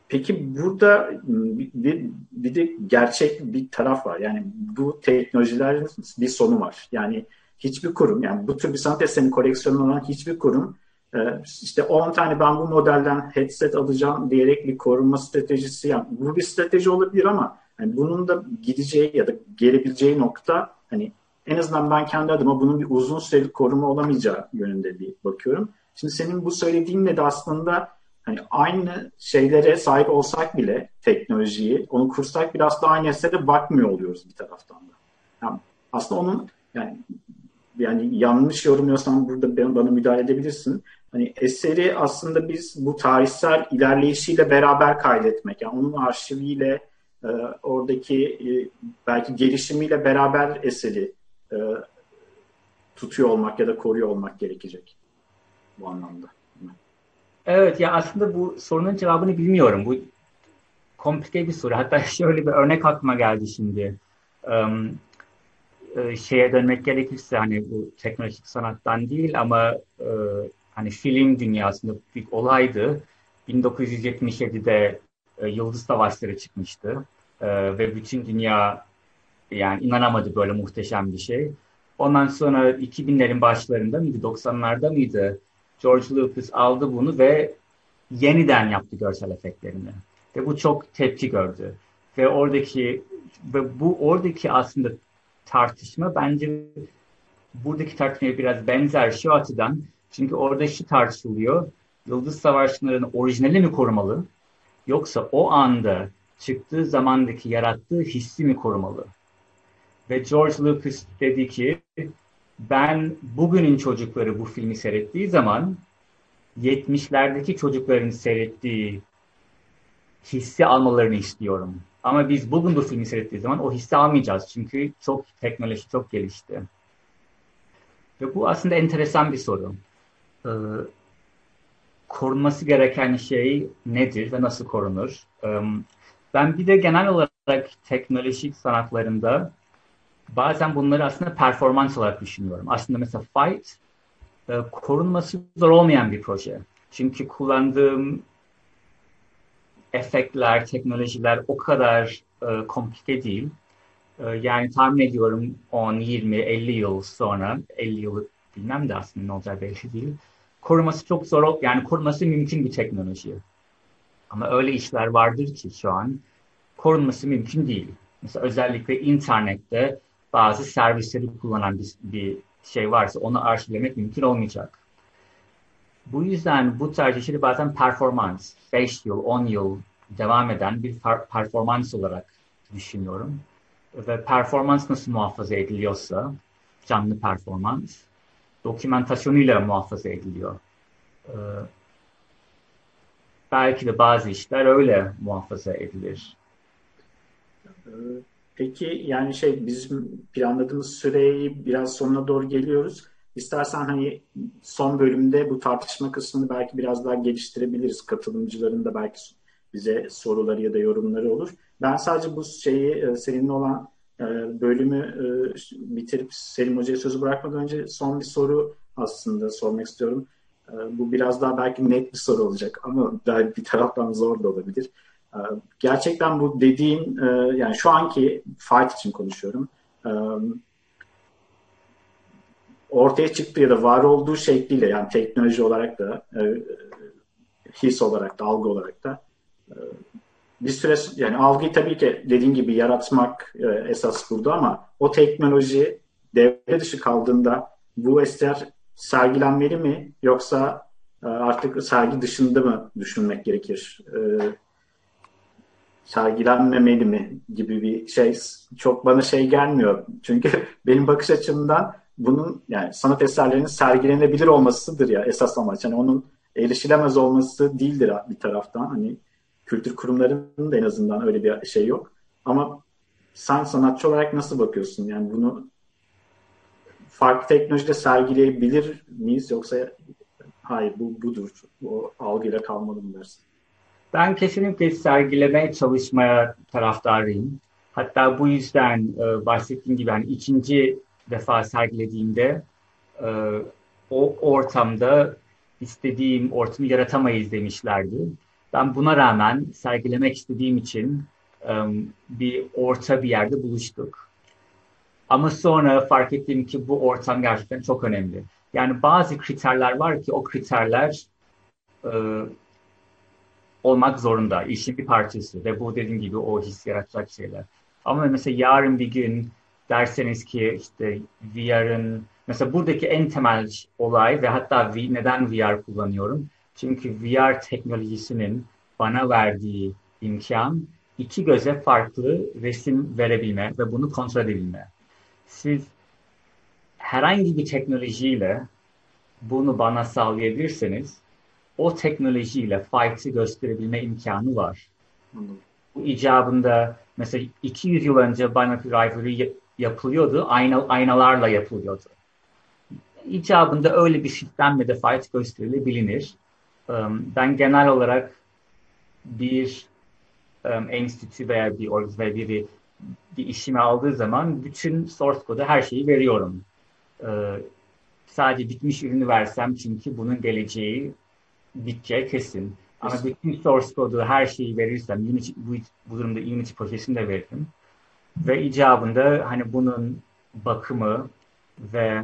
Peki burada hmm, bir, bir de gerçek bir taraf var. Yani bu teknolojilerin bir sonu var. Yani hiçbir kurum, yani bu tür bir sanat eserinin koleksiyonu olan hiçbir kurum ee, işte 10 tane ben bu modelden headset alacağım diyerek bir korunma stratejisi yani bu bir strateji olabilir ama yani bunun da gideceği ya da gelebileceği nokta hani en azından ben kendi adıma bunun bir uzun süreli koruma olamayacağı yönünde bir bakıyorum. Şimdi senin bu söylediğinle de aslında hani aynı şeylere sahip olsak bile teknolojiyi onu kursak bile aslında aynı esere bakmıyor oluyoruz bir taraftan da. Yani aslında onun yani yani yanlış yorumluyorsam burada bana müdahale edebilirsin. Hani eseri aslında biz bu tarihsel ilerleyişiyle beraber kaydetmek, yani onun arşiviyle e, oradaki e, belki gelişimiyle beraber eseri e, tutuyor olmak ya da koruyor olmak gerekecek bu anlamda. Evet ya aslında bu sorunun cevabını bilmiyorum. Bu komplike bir soru. Hatta şöyle bir örnek aklıma geldi şimdi. Um, şeye dönmek gerekirse hani bu teknolojik sanattan değil ama e, hani film dünyasında bir olaydı. 1977'de e, Yıldız Savaşları çıkmıştı e, ve bütün dünya yani inanamadı böyle muhteşem bir şey. Ondan sonra 2000'lerin başlarında mıydı, 90'larda mıydı George Lucas aldı bunu ve yeniden yaptı görsel efektlerini. Ve bu çok tepki gördü. Ve oradaki ve bu oradaki aslında tartışma bence buradaki tartışmaya biraz benzer şu açıdan. Çünkü orada şu tartışılıyor. Yıldız Savaşları'nın orijinali mi korumalı? Yoksa o anda çıktığı zamandaki yarattığı hissi mi korumalı? Ve George Lucas dedi ki ben bugünün çocukları bu filmi seyrettiği zaman 70'lerdeki çocukların seyrettiği hissi almalarını istiyorum. Ama biz bugün bu filmi seyrettiği zaman o hissi almayacağız. Çünkü çok teknoloji çok gelişti. Ve bu aslında enteresan bir soru. Ee, korunması gereken şey nedir ve nasıl korunur? Ee, ben bir de genel olarak teknolojik sanatlarında bazen bunları aslında performans olarak düşünüyorum. Aslında mesela Fight e, korunması zor olmayan bir proje. Çünkü kullandığım efektler, teknolojiler o kadar e, komplike değil. E, yani tahmin ediyorum 10, 20, 50 yıl sonra, 50 yıl bilmem de aslında ne olacağı belli değil. Koruması çok zor, yani koruması mümkün bir teknoloji. Ama öyle işler vardır ki şu an korunması mümkün değil. Mesela özellikle internette bazı servisleri kullanan bir, bir şey varsa onu arşivlemek mümkün olmayacak. Bu yüzden bu tarz işleri bazen performans, 5 yıl, 10 yıl devam eden bir performans olarak düşünüyorum. ve performans nasıl muhafaza ediliyorsa, canlı performans, dokümantasyonuyla muhafaza ediliyor. Ee, belki de bazı işler öyle muhafaza edilir. Peki yani şey bizim planladığımız süreyi biraz sonuna doğru geliyoruz. İstersen hani son bölümde bu tartışma kısmını belki biraz daha geliştirebiliriz. Katılımcıların da belki bize soruları ya da yorumları olur. Ben sadece bu şeyi e, seninle olan e, bölümü e, bitirip Selim Hoca'ya sözü bırakmadan önce son bir soru aslında sormak istiyorum. Bu biraz daha belki net bir soru olacak ama bir taraftan zor da olabilir. Gerçekten bu dediğin yani şu anki fight için konuşuyorum ortaya çıktı ya da var olduğu şekliyle yani teknoloji olarak da e, his olarak da algı olarak da e, bir süre yani algıyı tabii ki dediğin gibi yaratmak e, esas burada ama o teknoloji devre dışı kaldığında bu eser sergilenmeli mi yoksa e, artık sergi dışında mı düşünmek gerekir? E, sergilenmemeli mi gibi bir şey çok bana şey gelmiyor. Çünkü benim bakış açımdan bunun yani sanat eserlerinin sergilenebilir olmasıdır ya esas amaç. Yani onun erişilemez olması değildir bir taraftan. Hani kültür kurumlarının da en azından öyle bir şey yok. Ama sen sanatçı olarak nasıl bakıyorsun? Yani bunu farklı teknolojide sergileyebilir miyiz yoksa hayır bu budur. O algıyla kalmalı mı dersin? Ben kesinlikle sergilemeye çalışmaya taraftarıyım. Hatta bu yüzden e, bahsettiğim gibi yani ikinci defa sergilediğimde e, o ortamda istediğim ortamı yaratamayız demişlerdi. Ben buna rağmen sergilemek istediğim için e, bir orta bir yerde buluştuk. Ama sonra fark ettim ki bu ortam gerçekten çok önemli. Yani bazı kriterler var ki o kriterler e, olmak zorunda. İşin bir parçası ve bu dediğim gibi o his yaratacak şeyler. Ama mesela yarın bir gün derseniz ki işte VR'ın mesela buradaki en temel olay ve hatta neden VR kullanıyorum? Çünkü VR teknolojisinin bana verdiği imkan iki göze farklı resim verebilme ve bunu kontrol edebilme. Siz herhangi bir teknolojiyle bunu bana sağlayabilirseniz o teknolojiyle fight'ı gösterebilme imkanı var. Bu icabında mesela 200 yıl önce Binary Rivalry yapılıyordu. Ayna, aynalarla yapılıyordu. İcabında öyle bir sistemle de fight gösterilebilir. Ben genel olarak bir enstitü veya bir org veya biri bir işimi aldığı zaman bütün source kodu her şeyi veriyorum. Ee, sadece bitmiş ürünü versem çünkü bunun geleceği biteceği kesin. Ama bütün source kodu her şeyi verirsem Unity, bu, bu durumda Unity projesini de veririm. Ve icabında hani bunun bakımı ve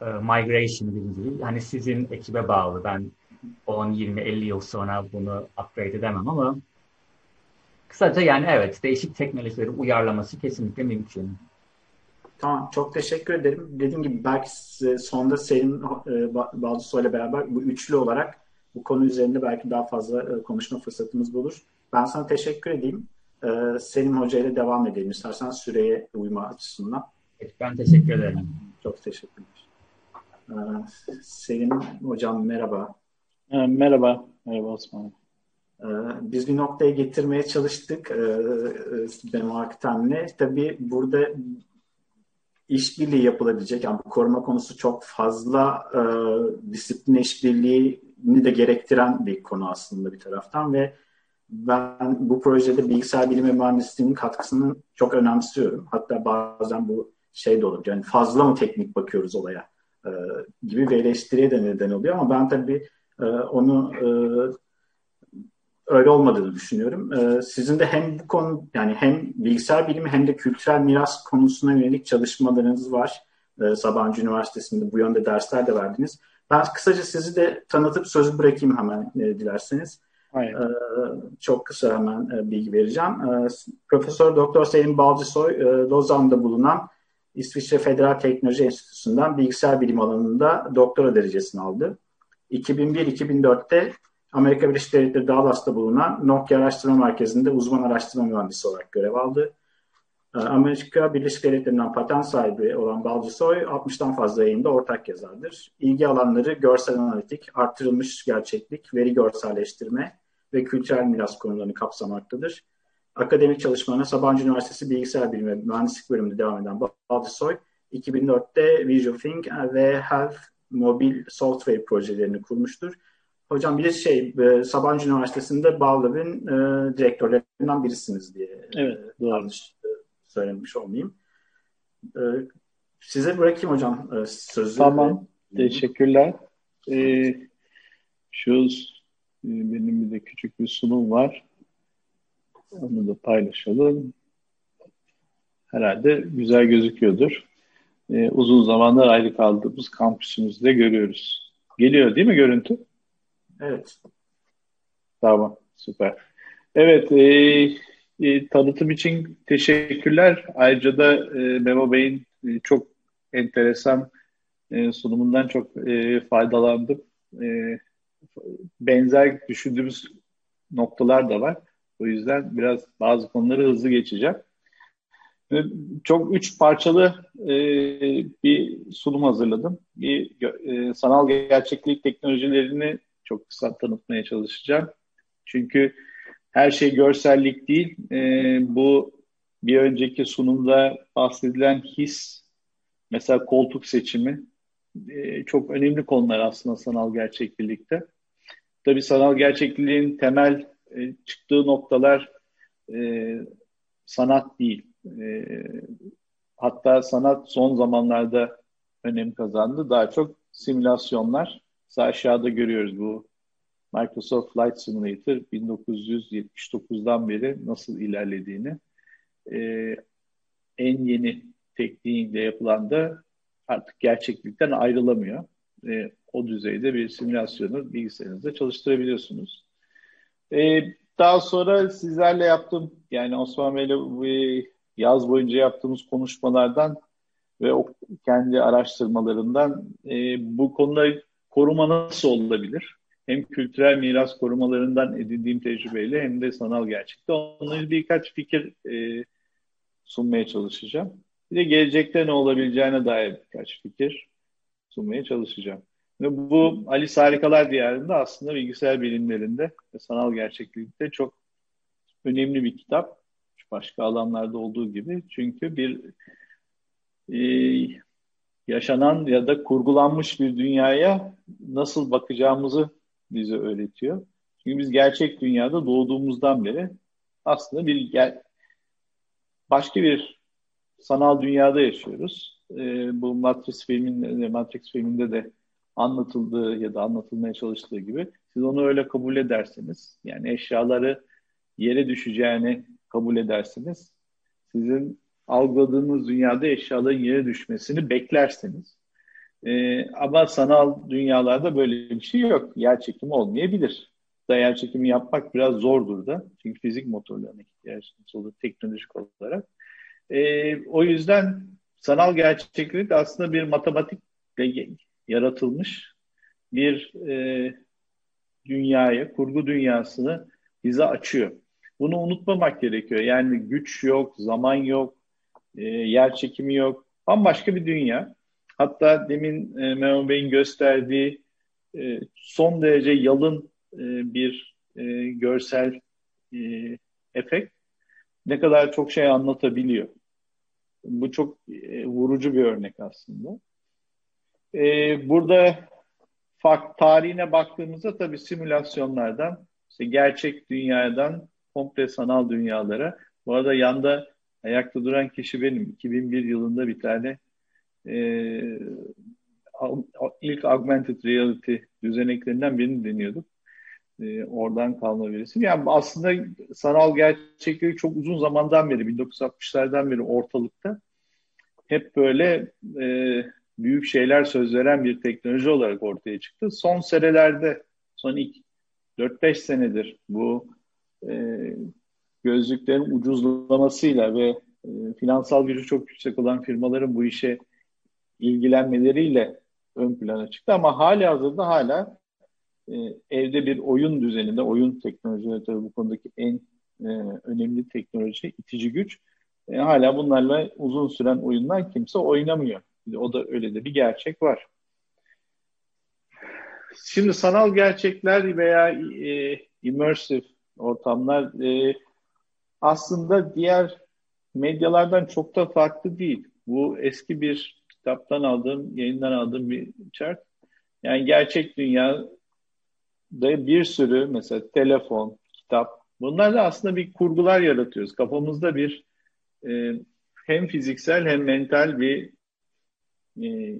e, migration gibi hani sizin ekibe bağlı. Ben 10, 20, 50 yıl sonra bunu upgrade edemem ama kısaca yani evet değişik teknolojileri uyarlaması kesinlikle mümkün. Tamam çok teşekkür ederim. Dediğim gibi belki sonda Selim e, Balduso ile beraber bu üçlü olarak bu konu üzerinde belki daha fazla e, konuşma fırsatımız bulur. Ben sana teşekkür edeyim. Ee, Selim Hoca ile devam edelim istersen süreye uyma açısından. Ben teşekkür ederim. Çok teşekkürler. Selim Hocam merhaba. Merhaba. Merhaba Osman. Ee, biz bir noktaya getirmeye çalıştık e, benim Aktem'le. Tabii burada işbirliği yapılabilecek. Yani bu koruma konusu çok fazla e, disiplin işbirliğini de gerektiren bir konu aslında bir taraftan ve ben bu projede bilgisayar bilimi mühendisliğinin katkısını çok önemsiyorum. Hatta bazen bu şey de olur. Yani fazla mı teknik bakıyoruz olaya e, gibi bir eleştiriye de neden oluyor. Ama ben tabii e, onu e, öyle olmadığını düşünüyorum. E, sizin de hem bu konu yani hem bilgisayar bilimi hem de kültürel miras konusuna yönelik çalışmalarınız var. E, Sabancı Üniversitesi'nde bu yönde dersler de verdiniz. Ben kısaca sizi de tanıtıp sözü bırakayım hemen e, dilerseniz. Aynen. Ee, çok kısa hemen e, bilgi vereceğim. Ee, Profesör Doktor Selim Balcısoy e, Lozan'da bulunan İsviçre Federal Teknoloji Enstitüsü'nden bilgisayar bilim alanında doktora derecesini aldı. 2001-2004'te Amerika Birleşik Devletleri Dallas'ta bulunan Nokia Araştırma Merkezi'nde uzman araştırma mühendisi olarak görev aldı. Amerika Birleşik Devletleri'nden patent sahibi olan Balcısoy 60'tan fazla yayında ortak yazardır. İlgi alanları görsel analitik, artırılmış gerçeklik, veri görselleştirme ve kültürel miras konularını kapsamaktadır. Akademik çalışmalarına Sabancı Üniversitesi Bilgisayar Bilimi Mühendislik bölümünde devam eden Balcısoy, 2004'te Visual Think ve Health mobil software projelerini kurmuştur. Hocam bir şey, e, Sabancı Üniversitesi'nde Bağlav'ın e, direktörlerinden birisiniz diye evet, e, yanlış e, söylemiş olmayayım. E, size bırakayım hocam e, sözü. Tamam, teşekkürler. E, şu e, benim bir de küçük bir sunum var. Onu da paylaşalım. Herhalde güzel gözüküyordur. E, uzun zamanlar ayrı kaldığımız kampüsümüzde görüyoruz. Geliyor değil mi görüntü? Evet. Tamam, süper. Evet, e, e, tanıtım için teşekkürler. Ayrıca da e, Memo Bey'in e, çok enteresan e, sunumundan çok e, faydalandım. E, benzer düşündüğümüz noktalar da var. O yüzden biraz bazı konuları hızlı geçeceğim. Çok üç parçalı e, bir sunum hazırladım. Bir e, sanal gerçeklik teknolojilerini çok kısa tanıtmaya çalışacağım. Çünkü her şey görsellik değil. E, bu bir önceki sunumda bahsedilen his, mesela koltuk seçimi e, çok önemli konular aslında sanal gerçeklikte. Tabii sanal gerçekliğin temel e, çıktığı noktalar e, sanat değil. E, hatta sanat son zamanlarda önem kazandı. Daha çok simülasyonlar. Sağ aşağıda görüyoruz bu Microsoft Flight Simulator 1979'dan beri nasıl ilerlediğini. E, en yeni tekniğiyle yapılan da artık gerçeklikten ayrılamıyor. E, o düzeyde bir simülasyonu bilgisayarınızda çalıştırabiliyorsunuz. E, daha sonra sizlerle yaptığım yani Osman Bey'le yaz boyunca yaptığımız konuşmalardan ve o kendi araştırmalarından e, bu konuda koruma nasıl olabilir? Hem kültürel miras korumalarından edindiğim tecrübeyle hem de sanal gerçekte onları birkaç fikir e, sunmaya çalışacağım. Bir de gelecekte ne olabileceğine dair birkaç fikir sunmaya çalışacağım. Ve bu Alice Harikalar Diyarı'nda aslında bilgisayar bilimlerinde ve sanal gerçeklikte çok önemli bir kitap. Başka alanlarda olduğu gibi. Çünkü bir e, yaşanan ya da kurgulanmış bir dünyaya nasıl bakacağımızı bize öğretiyor. Çünkü biz gerçek dünyada doğduğumuzdan beri aslında bir ger başka bir sanal dünyada yaşıyoruz. E, bu Matrix filminde, Matrix filminde de anlatıldığı ya da anlatılmaya çalıştığı gibi siz onu öyle kabul ederseniz yani eşyaları yere düşeceğini kabul edersiniz. Sizin algıladığınız dünyada eşyaların yere düşmesini beklersiniz. Ee, ama sanal dünyalarda böyle bir şey yok. Yer çekimi olmayabilir. Da yer çekimi yapmak biraz zordur da. Çünkü fizik motorlarına ihtiyacınız olur teknolojik olarak. Ee, o yüzden sanal gerçeklik aslında bir matematikle yaratılmış bir e, dünyayı, kurgu dünyasını bize açıyor. Bunu unutmamak gerekiyor. Yani güç yok, zaman yok, e, yer çekimi yok. Bambaşka bir dünya. Hatta demin e, Memo Bey'in gösterdiği e, son derece yalın e, bir e, görsel e, efekt ne kadar çok şey anlatabiliyor. Bu çok e, vurucu bir örnek aslında. E, burada fark tarihine baktığımızda tabii simülasyonlardan, işte gerçek dünyadan komple sanal dünyalara. Bu arada yanda ayakta duran kişi benim. 2001 yılında bir tane e, ilk augmented reality düzeneklerinden birini deniyorduk. E, oradan kalma birisi. Yani aslında sanal gerçeklik çok uzun zamandan beri, 1960'lardan beri ortalıkta hep böyle e, büyük şeyler söz veren bir teknoloji olarak ortaya çıktı. Son senelerde, son ilk 4-5 senedir bu e, gözlüklerin ucuzlamasıyla ve e, finansal gücü çok yüksek olan firmaların bu işe ilgilenmeleriyle ön plana çıktı. Ama hali hazırda hala e, evde bir oyun düzeninde, oyun teknolojileri tabii bu konudaki en e, önemli teknoloji, itici güç. E, hala bunlarla uzun süren oyunlar kimse oynamıyor. O da öyle de bir gerçek var. Şimdi sanal gerçekler veya e, immersive ortamlar e, aslında diğer medyalardan çok da farklı değil. Bu eski bir kitaptan aldığım, yayından aldığım bir chart. Yani gerçek dünyada bir sürü mesela telefon, kitap bunlarla aslında bir kurgular yaratıyoruz. Kafamızda bir e, hem fiziksel hem mental bir e,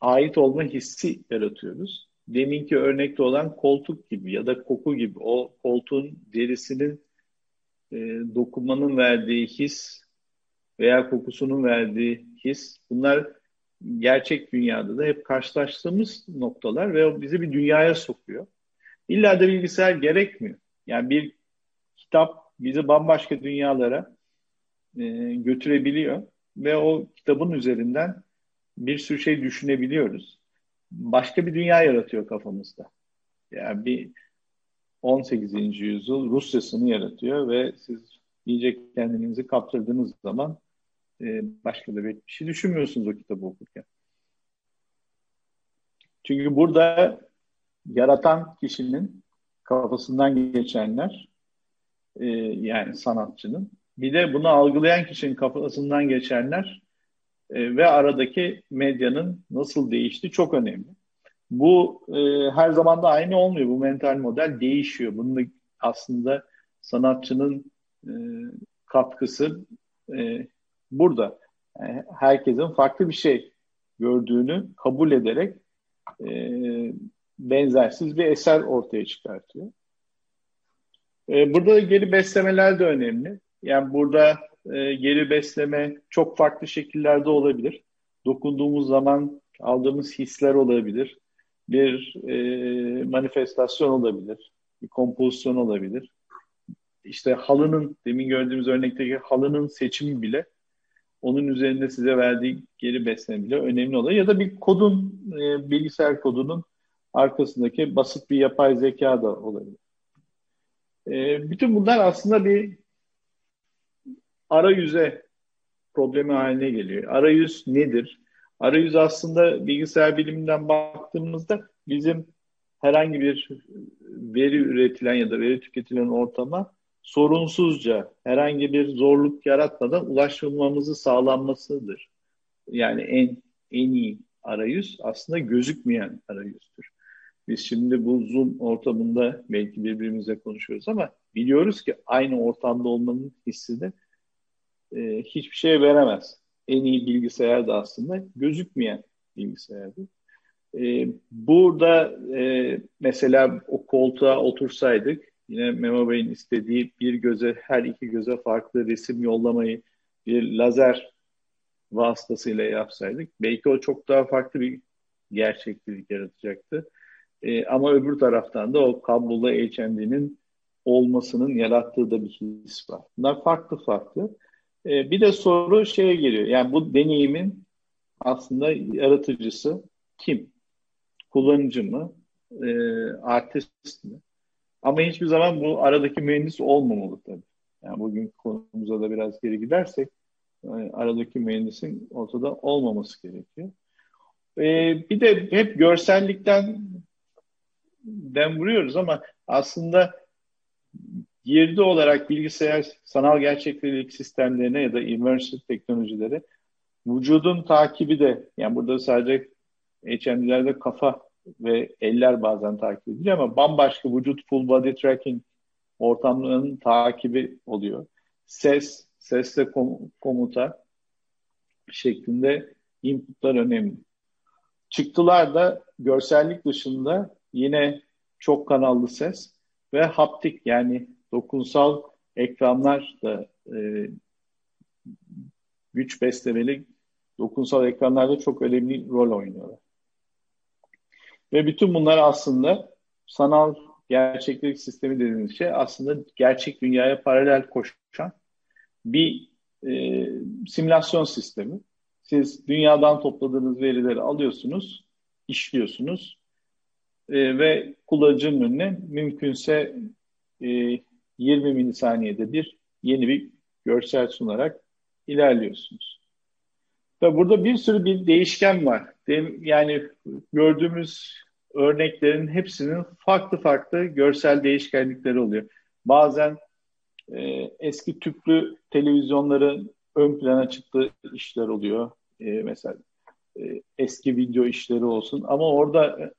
ait olma hissi yaratıyoruz. Deminki örnekte olan koltuk gibi ya da koku gibi o koltuğun derisinin e, dokunmanın verdiği his veya kokusunun verdiği his bunlar gerçek dünyada da hep karşılaştığımız noktalar ve bizi bir dünyaya sokuyor. İlla da bilgisayar gerekmiyor. Yani bir kitap bizi bambaşka dünyalara e, götürebiliyor ve o kitabın üzerinden bir sürü şey düşünebiliyoruz. Başka bir dünya yaratıyor kafamızda. Yani bir 18. yüzyıl Rusyasını yaratıyor ve siz iyice kendinizi kaptırdığınız zaman e, başka da bir şey düşünmüyorsunuz o kitabı okurken. Çünkü burada yaratan kişinin kafasından geçenler e, yani sanatçının bir de bunu algılayan kişinin kafasından geçenler e, ve aradaki medyanın nasıl değişti çok önemli. Bu e, her zaman da aynı olmuyor. Bu mental model değişiyor. Bunun da aslında sanatçının e, katkısı e, burada. Yani herkesin farklı bir şey gördüğünü kabul ederek e, benzersiz bir eser ortaya çıkartıyor. E, burada geri beslemeler de önemli. Yani burada e, geri besleme çok farklı şekillerde olabilir. Dokunduğumuz zaman aldığımız hisler olabilir. Bir e, manifestasyon olabilir. Bir kompozisyon olabilir. İşte halının, demin gördüğümüz örnekteki halının seçimi bile onun üzerinde size verdiği geri besleme bile önemli oluyor. Ya da bir kodun, e, bilgisayar kodunun arkasındaki basit bir yapay zeka da olabilir. E, bütün bunlar aslında bir arayüze problemi haline geliyor. Arayüz nedir? Arayüz aslında bilgisayar biliminden baktığımızda bizim herhangi bir veri üretilen ya da veri tüketilen ortama sorunsuzca herhangi bir zorluk yaratmadan ulaşılmamızı sağlanmasıdır. Yani en en iyi arayüz aslında gözükmeyen arayüzdür. Biz şimdi bu Zoom ortamında belki birbirimize konuşuyoruz ama biliyoruz ki aynı ortamda olmanın hissi de e, hiçbir şey veremez. En iyi bilgisayar da aslında gözükmeyen bilgisayardır. E, burada e, mesela o koltuğa otursaydık yine Memo Bey'in istediği bir göze her iki göze farklı resim yollamayı bir lazer vasıtasıyla yapsaydık belki o çok daha farklı bir gerçeklik yaratacaktı. E, ama öbür taraftan da o kablolu HMD'nin olmasının yarattığı da bir his var. Bunlar farklı farklı. E, bir de soru şeye geliyor. Yani bu deneyimin aslında yaratıcısı kim? Kullanıcı mı? E, artist mi? Ama hiçbir zaman bu aradaki mühendis olmamalı tabii. Yani bugün konumuza da biraz geri gidersek yani aradaki mühendisin ortada olmaması gerekiyor. Ee, bir de hep görsellikten den vuruyoruz ama aslında girdi olarak bilgisayar sanal gerçeklik sistemlerine ya da immersive teknolojileri vücudun takibi de yani burada sadece HMD'lerde kafa ve eller bazen takip ediliyor ama bambaşka vücut full body tracking ortamlarının takibi oluyor. Ses, sesle komuta şeklinde inputlar önemli. Çıktılar da görsellik dışında yine çok kanallı ses ve haptik yani dokunsal ekranlar da e, güç beslemeli dokunsal ekranlarda çok önemli rol oynuyorlar. Ve bütün bunlar aslında sanal gerçeklik sistemi dediğimiz şey aslında gerçek dünyaya paralel koşan bir e, simülasyon sistemi. Siz dünyadan topladığınız verileri alıyorsunuz, işliyorsunuz e, ve kullanıcının önüne mümkünse e, 20 milisaniyede bir yeni bir görsel sunarak ilerliyorsunuz. Tabi burada bir sürü bir değişken var. Yani gördüğümüz örneklerin hepsinin farklı farklı görsel değişkenlikleri oluyor. Bazen e, eski tüplü televizyonların ön plana çıktığı işler oluyor. E, mesela e, eski video işleri olsun. Ama orada e,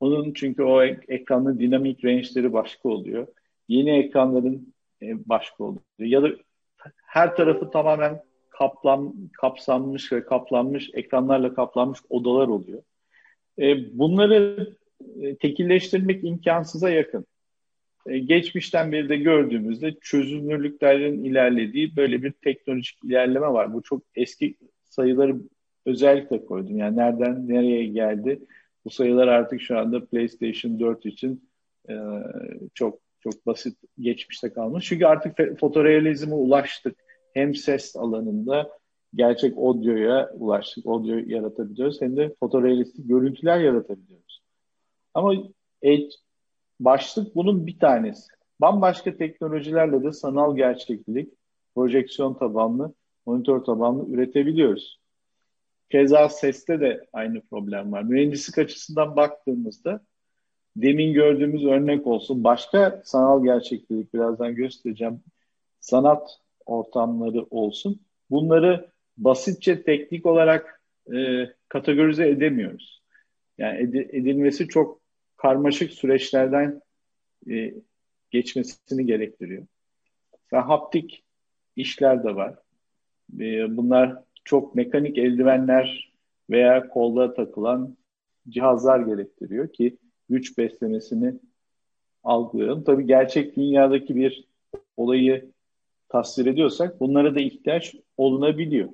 onun çünkü o ek, ekranın dinamik range'leri başka oluyor. Yeni ekranların e, başka oluyor. Ya da her tarafı tamamen kaplan, kapsanmış ve kaplanmış, ekranlarla kaplanmış odalar oluyor. E, bunları e, tekilleştirmek imkansıza yakın. E, geçmişten beri de gördüğümüzde çözünürlüklerin ilerlediği böyle bir teknolojik ilerleme var. Bu çok eski sayıları özellikle koydum. Yani nereden nereye geldi? Bu sayılar artık şu anda PlayStation 4 için e, çok çok basit geçmişte kalmış. Çünkü artık fotorealizme ulaştık. Hem ses alanında gerçek audioya ulaştık. Audio yaratabiliyoruz. Hem de fotorealistik görüntüler yaratabiliyoruz. Ama başlık bunun bir tanesi. Bambaşka teknolojilerle de sanal gerçeklik, projeksiyon tabanlı, monitör tabanlı üretebiliyoruz. Keza seste de aynı problem var. Mühendislik açısından baktığımızda demin gördüğümüz örnek olsun. Başka sanal gerçeklik birazdan göstereceğim. Sanat ortamları olsun. Bunları basitçe teknik olarak e, kategorize edemiyoruz. Yani ed- edilmesi çok karmaşık süreçlerden e, geçmesini gerektiriyor. Mesela haptik işler de var. E, bunlar çok mekanik eldivenler veya kolda takılan cihazlar gerektiriyor ki güç beslemesini algılayalım. Tabii gerçek dünyadaki bir olayı tasvir ediyorsak bunlara da ihtiyaç olunabiliyor.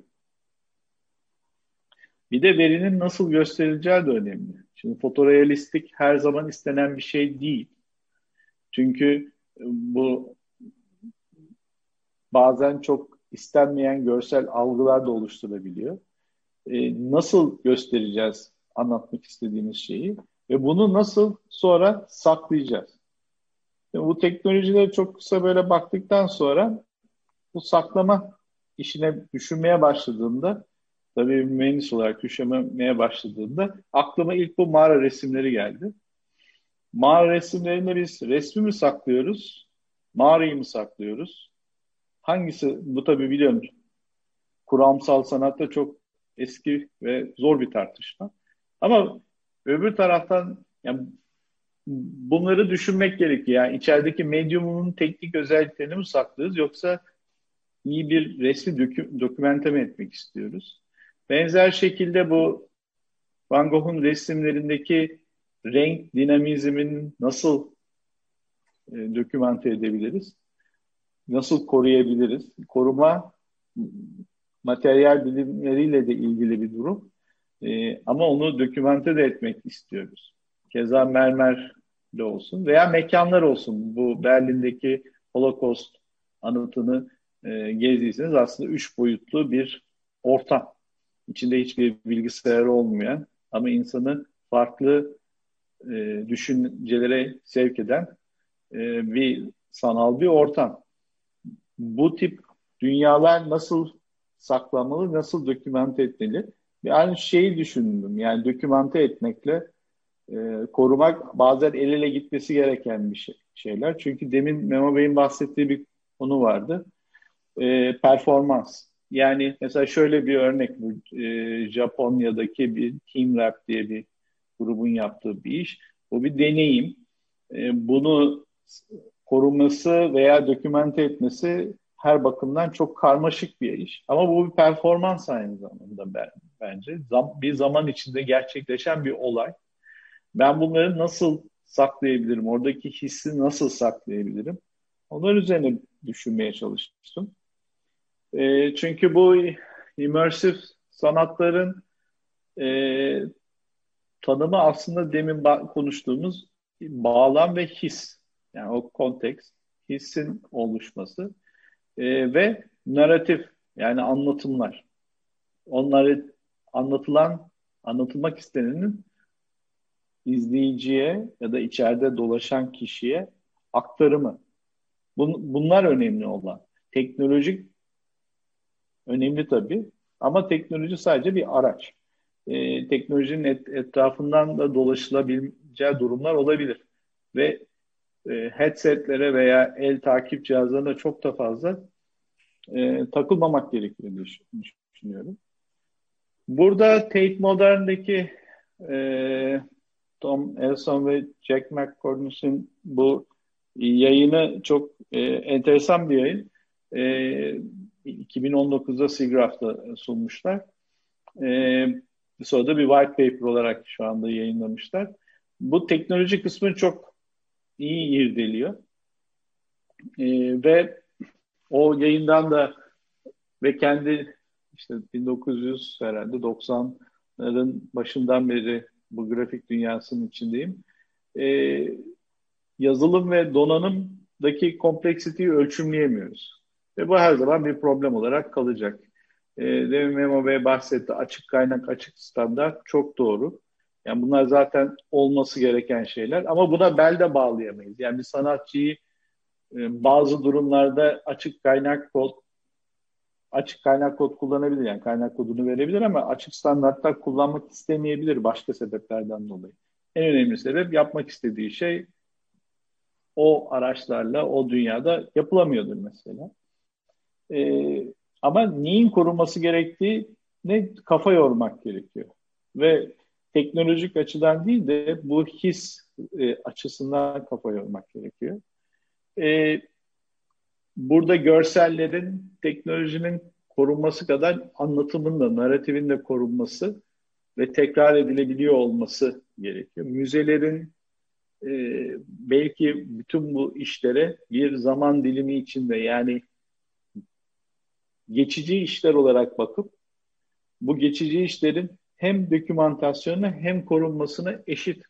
Bir de verinin nasıl gösterileceği de önemli. Şimdi fotorealistik her zaman istenen bir şey değil. Çünkü e, bu bazen çok istenmeyen görsel algılar da oluşturabiliyor. E, nasıl göstereceğiz anlatmak istediğimiz şeyi ve bunu nasıl sonra saklayacağız? Şimdi bu teknolojileri çok kısa böyle baktıktan sonra bu saklama işine düşünmeye başladığımda tabii mühendis olarak düşünmeye başladığında aklıma ilk bu mağara resimleri geldi. Mağara resimlerinde biz resmi mi saklıyoruz, mağarayı mı saklıyoruz? Hangisi, bu tabii biliyorum kuramsal sanatta çok eski ve zor bir tartışma. Ama öbür taraftan yani bunları düşünmek gerekiyor. Yani içerideki medyumun teknik özelliklerini mi saklıyoruz yoksa iyi bir resmi dokü, dokümente mi etmek istiyoruz? Benzer şekilde bu Van Gogh'un resimlerindeki renk dinamizmin nasıl e, dokümante edebiliriz? Nasıl koruyabiliriz? Koruma materyal bilimleriyle de ilgili bir durum. E, ama onu dokümante de etmek istiyoruz. Keza mermerle olsun veya mekanlar olsun. Bu Berlin'deki Holocaust anıtını e, gezdiyseniz aslında üç boyutlu bir ortam içinde hiçbir bilgisayar olmayan ama insanı farklı e, düşüncelere sevk eden e, bir sanal bir ortam. Bu tip dünyalar nasıl saklanmalı, nasıl dokümante etmeli? Yani şeyi düşündüm, yani dokümante etmekle e, korumak bazen el ele gitmesi gereken bir şey, şeyler. Çünkü demin Memo Bey'in bahsettiği bir konu vardı. E, performans. Yani mesela şöyle bir örnek bu e, Japonya'daki bir Team Rap diye bir grubun yaptığı bir iş. Bu bir deneyim. E, bunu koruması veya dokümente etmesi her bakımdan çok karmaşık bir iş. Ama bu bir performans aynı zamanda ben, bence. Zam, bir zaman içinde gerçekleşen bir olay. Ben bunları nasıl saklayabilirim? Oradaki hissi nasıl saklayabilirim? Onlar üzerine düşünmeye çalıştım. E, çünkü bu immersive sanatların e, tanımı aslında demin konuştuğumuz bağlam ve his. Yani o konteks, hissin oluşması e, ve narratif yani anlatımlar. Onları anlatılan, anlatılmak istenenin izleyiciye ya da içeride dolaşan kişiye aktarımı. Bun, bunlar önemli olan. Teknolojik önemli tabii. Ama teknoloji sadece bir araç. E, teknolojinin et, etrafından da dolaşılabileceği durumlar olabilir. Ve e, headsetlere veya el takip cihazlarına çok da fazla e, takılmamak gerektiğini düşünüyorum. Burada Tate Modern'deki e, Tom Elson ve Jack McCormick'in bu yayını çok e, enteresan bir yayın. E, 2019'da SIGGRAPH'ta sunmuşlar. E, sonra da bir white paper olarak şu anda yayınlamışlar. Bu teknoloji kısmını çok iyi irdeliyor. E, ve o yayından da ve kendi işte 1900 herhalde 90'ların başından beri bu grafik dünyasının içindeyim. E, yazılım ve donanımdaki kompleksiteyi ölçümleyemiyoruz. Ve bu her zaman bir problem olarak kalacak. E, demin Memo Bey bahsetti. Açık kaynak, açık standart çok doğru. Yani bunlar zaten olması gereken şeyler. Ama buna bel de bağlayamayız. Yani bir sanatçıyı e, bazı durumlarda açık kaynak kod açık kaynak kod kullanabilir. Yani kaynak kodunu verebilir ama açık standartlar kullanmak istemeyebilir başka sebeplerden dolayı. En önemli sebep yapmak istediği şey o araçlarla o dünyada yapılamıyordur mesela. Ee, ama neyin korunması gerektiği ne kafa yormak gerekiyor. Ve teknolojik açıdan değil de bu his e, açısından kafa yormak gerekiyor. E, burada görsellerin teknolojinin korunması kadar anlatımın da, narratifin de korunması ve tekrar edilebiliyor olması gerekiyor. Müzelerin e, belki bütün bu işlere bir zaman dilimi içinde yani geçici işler olarak bakıp bu geçici işlerin hem dokümantasyonuna hem korunmasına eşit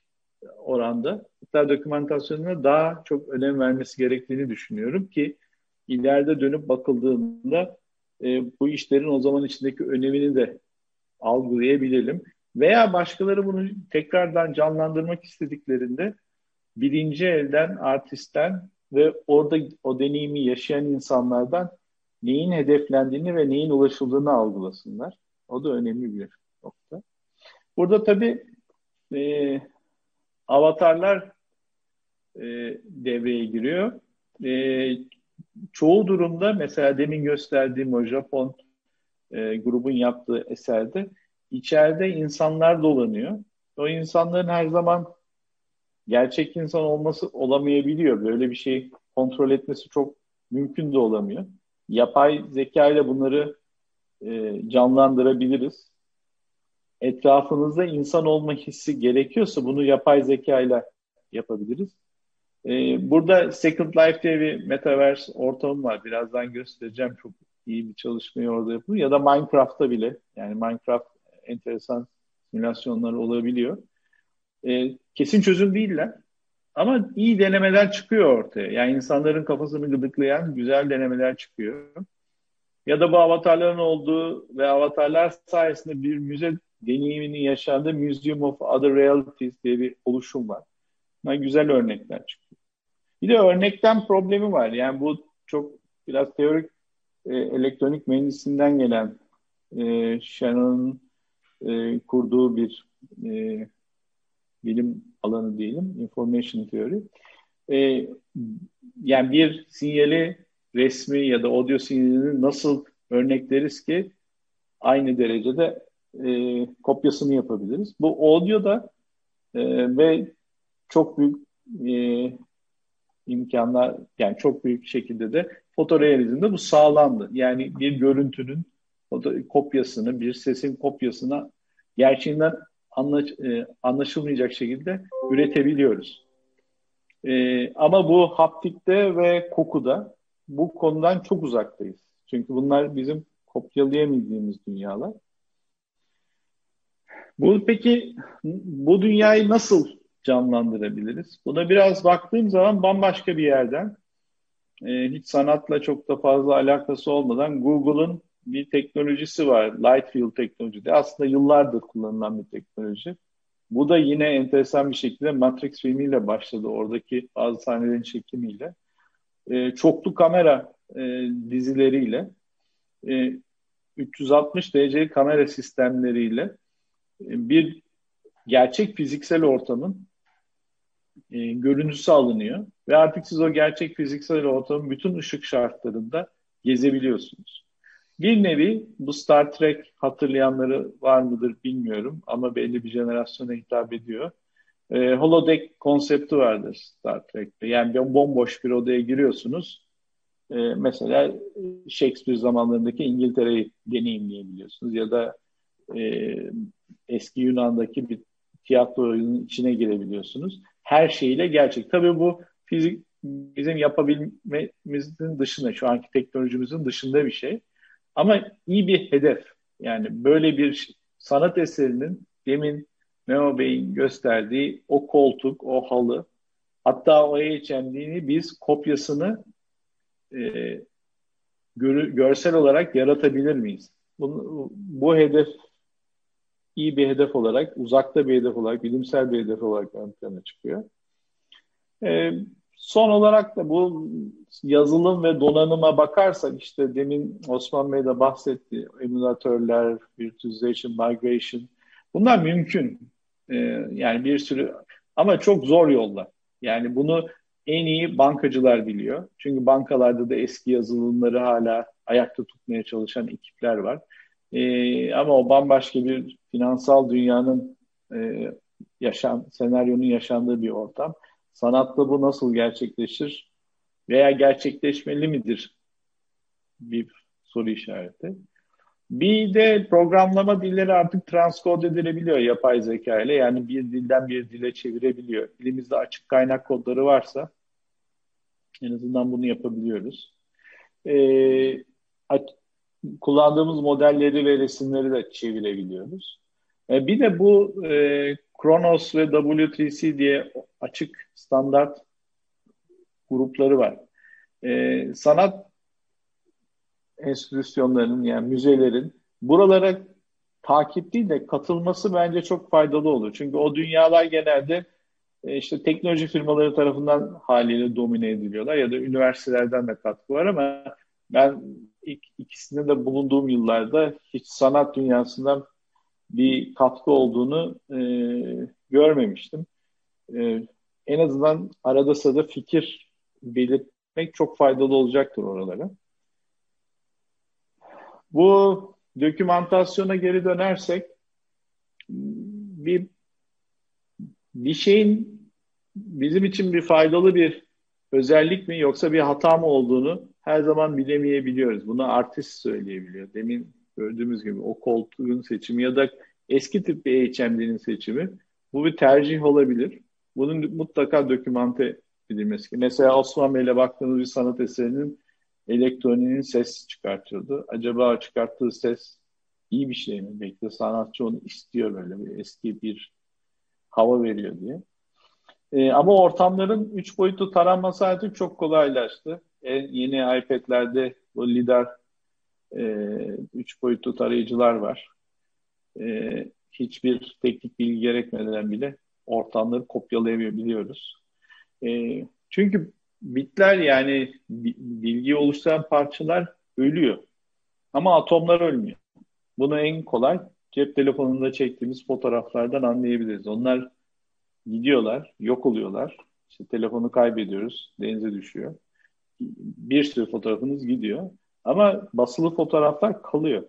oranda hatta dokümantasyonuna daha çok önem vermesi gerektiğini düşünüyorum ki ileride dönüp bakıldığında e, bu işlerin o zaman içindeki önemini de algılayabilelim. Veya başkaları bunu tekrardan canlandırmak istediklerinde birinci elden, artistten ve orada o deneyimi yaşayan insanlardan neyin hedeflendiğini ve neyin ulaşıldığını algılasınlar. O da önemli bir nokta. Burada tabii e, avatarlar e, devreye giriyor. E, çoğu durumda mesela demin gösterdiğim o Japon e, grubun yaptığı eserde içeride insanlar dolanıyor. O insanların her zaman gerçek insan olması olamayabiliyor. Böyle bir şey kontrol etmesi çok mümkün de olamıyor. Yapay zeka ile bunları e, canlandırabiliriz. Etrafınızda insan olma hissi gerekiyorsa bunu yapay zeka ile yapabiliriz. Ee, burada Second Life diye bir metaverse ortamı var. Birazdan göstereceğim. Çok iyi bir çalışmayı orada yapılıyor. Ya da Minecraft'ta bile. Yani Minecraft enteresan simülasyonları olabiliyor. Ee, kesin çözüm değiller. Ama iyi denemeler çıkıyor ortaya. Yani insanların kafasını gıdıklayan güzel denemeler çıkıyor. Ya da bu avatarların olduğu ve avatarlar sayesinde bir müze deneyimini yaşandığı Museum of Other Realities diye bir oluşum var. Bunlar güzel örnekler çıkıyor. Bir de örnekten problemi var. Yani bu çok biraz teorik e, elektronik mühendisinden gelen e, Shannon'ın e, kurduğu bir e, bilim alanı diyelim, information theory. E, yani bir sinyali resmi ya da audio sinyalini nasıl örnekleriz ki aynı derecede e, kopyasını yapabiliriz. Bu audio da e, ve çok büyük e, imkanlar yani çok büyük şekilde de fotorealizmde bu sağlandı. Yani bir görüntünün kopyasını, bir sesin kopyasına gerçeğinden anlaş, e, anlaşılmayacak şekilde üretebiliyoruz. E, ama bu haptikte ve kokuda bu konudan çok uzaktayız. Çünkü bunlar bizim kopyalayamadığımız dünyalar. Bu peki bu dünyayı nasıl canlandırabiliriz? Buna biraz baktığım zaman bambaşka bir yerden e, hiç sanatla çok da fazla alakası olmadan Google'ın bir teknolojisi var. Light Field teknolojisi. Aslında yıllardır kullanılan bir teknoloji. Bu da yine enteresan bir şekilde Matrix filmiyle başladı. Oradaki bazı sahnelerin çekimiyle. E, çoklu kamera e, dizileriyle e, 360 derece kamera sistemleriyle e, bir gerçek fiziksel ortamın e, görüntüsü alınıyor ve artık siz o gerçek fiziksel ortamın bütün ışık şartlarında gezebiliyorsunuz. Bir nevi bu Star Trek hatırlayanları var mıdır bilmiyorum ama belli bir jenerasyona hitap ediyor. E, holodeck konsepti vardır Star Trek'te. Yani bomboş bir odaya giriyorsunuz. E, mesela Shakespeare zamanlarındaki İngiltere'yi deneyimleyebiliyorsunuz ya da e, eski Yunan'daki bir tiyatro oyunun içine girebiliyorsunuz. Her şeyle gerçek. Tabii bu fizik bizim yapabilmemizin dışında, şu anki teknolojimizin dışında bir şey. Ama iyi bir hedef. Yani böyle bir sanat eserinin demin Memo Bey'in gösterdiği o koltuk, o halı, hatta o HMD'ni biz kopyasını e, gör, görsel olarak yaratabilir miyiz? Bunu, bu hedef iyi bir hedef olarak, uzakta bir hedef olarak, bilimsel bir hedef olarak ön plana çıkıyor. E, son olarak da bu yazılım ve donanıma bakarsak işte demin Osman Bey de bahsetti. Emülatörler, virtualization, migration bunlar mümkün. E, yani bir sürü ama çok zor yollar. Yani bunu en iyi bankacılar biliyor. Çünkü bankalarda da eski yazılımları hala ayakta tutmaya çalışan ekipler var. E, ama o bambaşka bir finansal dünyanın e, yaşam senaryonun yaşandığı bir ortam. Sanatta bu nasıl gerçekleşir veya gerçekleşmeli midir? Bir soru işareti. Bir de programlama dilleri artık transkod edilebiliyor yapay zeka ile. Yani bir dilden bir dile çevirebiliyor. Elimizde açık kaynak kodları varsa en azından bunu yapabiliyoruz. Ee, kullandığımız modelleri ve resimleri de çevirebiliyoruz. E, bir de bu e, Kronos ve W3C diye açık standart grupları var. E, sanat enstitüsyonlarının yani müzelerin buralara takip değil de katılması bence çok faydalı olur. Çünkü o dünyalar genelde e, işte teknoloji firmaları tarafından haliyle domine ediliyorlar ya da üniversitelerden de katkı var ama ben ilk ikisinde de bulunduğum yıllarda hiç sanat dünyasından bir katkı olduğunu e, görmemiştim. E, en azından arada sırada fikir belirtmek çok faydalı olacaktır oralara. Bu dokümantasyona geri dönersek bir bir şeyin bizim için bir faydalı bir özellik mi yoksa bir hata mı olduğunu her zaman bilemeyebiliyoruz. Bunu artist söyleyebiliyor. Demin gördüğümüz gibi o koltuğun seçimi ya da eski tip bir HMD'nin seçimi bu bir tercih olabilir. Bunun mutlaka dokümante edilmesi. Mesela Osman Bey'le baktığımız bir sanat eserinin elektroniğinin ses çıkartıyordu. Acaba çıkarttığı ses iyi bir şey mi? Belki de sanatçı onu istiyor böyle bir eski bir hava veriyor diye. Ee, ama ortamların üç boyutlu taranması artık çok kolaylaştı. En yeni iPad'lerde bu lidar e, üç boyutlu tarayıcılar var. E, hiçbir teknik bilgi gerekmeden bile ortamları kopyalayabiliyoruz. E, çünkü bitler yani bilgi oluşturan parçalar ölüyor. Ama atomlar ölmüyor. Bunu en kolay cep telefonunda çektiğimiz fotoğraflardan anlayabiliriz. Onlar gidiyorlar, yok oluyorlar. İşte telefonu kaybediyoruz, denize düşüyor. Bir sürü fotoğrafınız gidiyor. Ama basılı fotoğraflar kalıyor.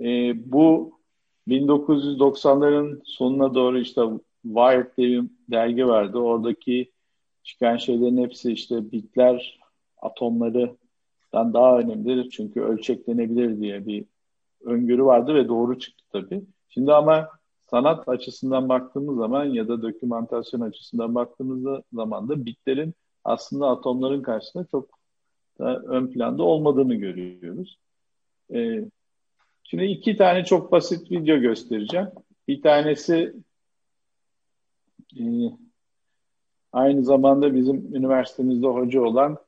E, bu 1990'ların sonuna doğru işte Wired diye bir dergi vardı. Oradaki çıkan şeylerin hepsi işte bitler atomlarından daha önemlidir. Çünkü ölçeklenebilir diye bir öngörü vardı ve doğru çıktı tabii. Şimdi ama sanat açısından baktığımız zaman ya da dokümantasyon açısından baktığımız zaman da bitlerin aslında atomların karşısında çok ön planda olmadığını görüyoruz. Ee, şimdi iki tane çok basit video göstereceğim. Bir tanesi e, aynı zamanda bizim üniversitemizde hoca olan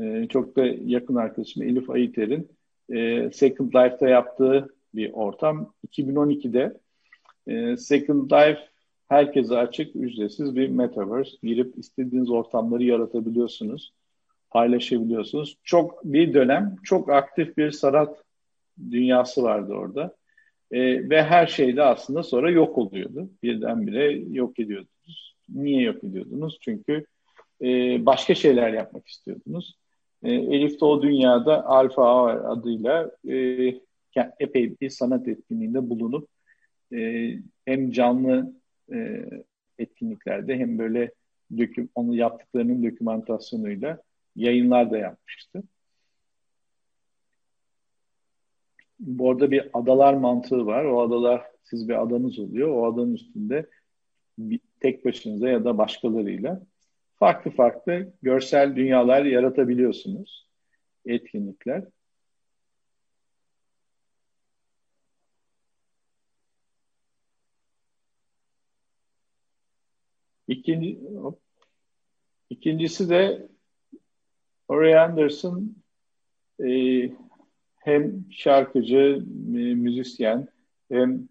e, çok da yakın arkadaşım Elif Ayiter'in e, Second Life'da yaptığı bir ortam. 2012'de e, Second Life herkese açık, ücretsiz bir metaverse. Girip istediğiniz ortamları yaratabiliyorsunuz, paylaşabiliyorsunuz. Çok bir dönem çok aktif bir sanat dünyası vardı orada. E, ve her şey de aslında sonra yok oluyordu. Birdenbire yok ediyordunuz. Niye yok ediyordunuz? Çünkü e, başka şeyler yapmak istiyordunuz. E, Elif de o dünyada Alfa A adıyla e, epey bir sanat etkinliğinde bulunup e, hem canlı e, etkinliklerde hem böyle döküm, onu yaptıklarının dokümantasyonuyla yayınlar da yapmıştı. Bu arada bir adalar mantığı var. O adalar siz bir adanız oluyor. O adanın üstünde bir, tek başınıza ya da başkalarıyla farklı farklı görsel dünyalar yaratabiliyorsunuz. Etkinlikler. İkinci, ikincisi de Ori Anderson e, hem şarkıcı, müzisyen hem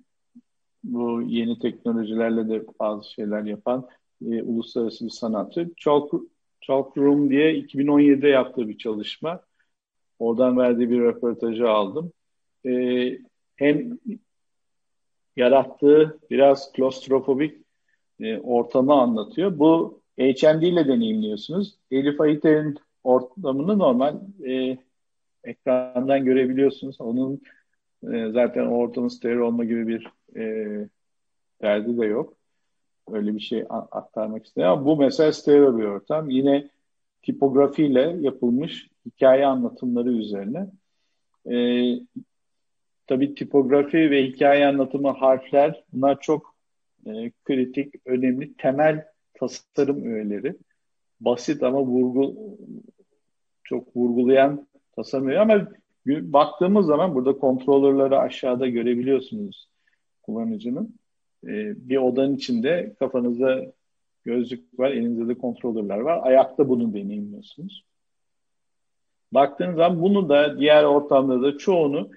bu yeni teknolojilerle de bazı şeyler yapan e, uluslararası bir sanatçı. Chalk, Chalk Room diye 2017'de yaptığı bir çalışma. Oradan verdiği bir röportajı aldım. E, hem yarattığı biraz klostrofobik e, ortamı anlatıyor. Bu HMD ile deneyimliyorsunuz. Elif Ayiter'in ortamını normal e, ekrandan görebiliyorsunuz. Onun e, zaten o ortamın stereo olma gibi bir e, derdi de yok. Öyle bir şey aktarmak. Ama bu mesela stereo bir ortam. Yine tipografiyle yapılmış hikaye anlatımları üzerine. E, tabii tipografi ve hikaye anlatımı harfler bunlar çok e, kritik, önemli, temel tasarım öğeleri. Basit ama vurgu çok vurgulayan tasarım öğeleri ama baktığımız zaman burada kontrolörleri aşağıda görebiliyorsunuz kullanıcının. E, bir odanın içinde kafanızda gözlük var, elinizde de kontrolörler var. Ayakta bunu deneyimliyorsunuz. Baktığınız zaman bunu da diğer ortamlarda çoğunu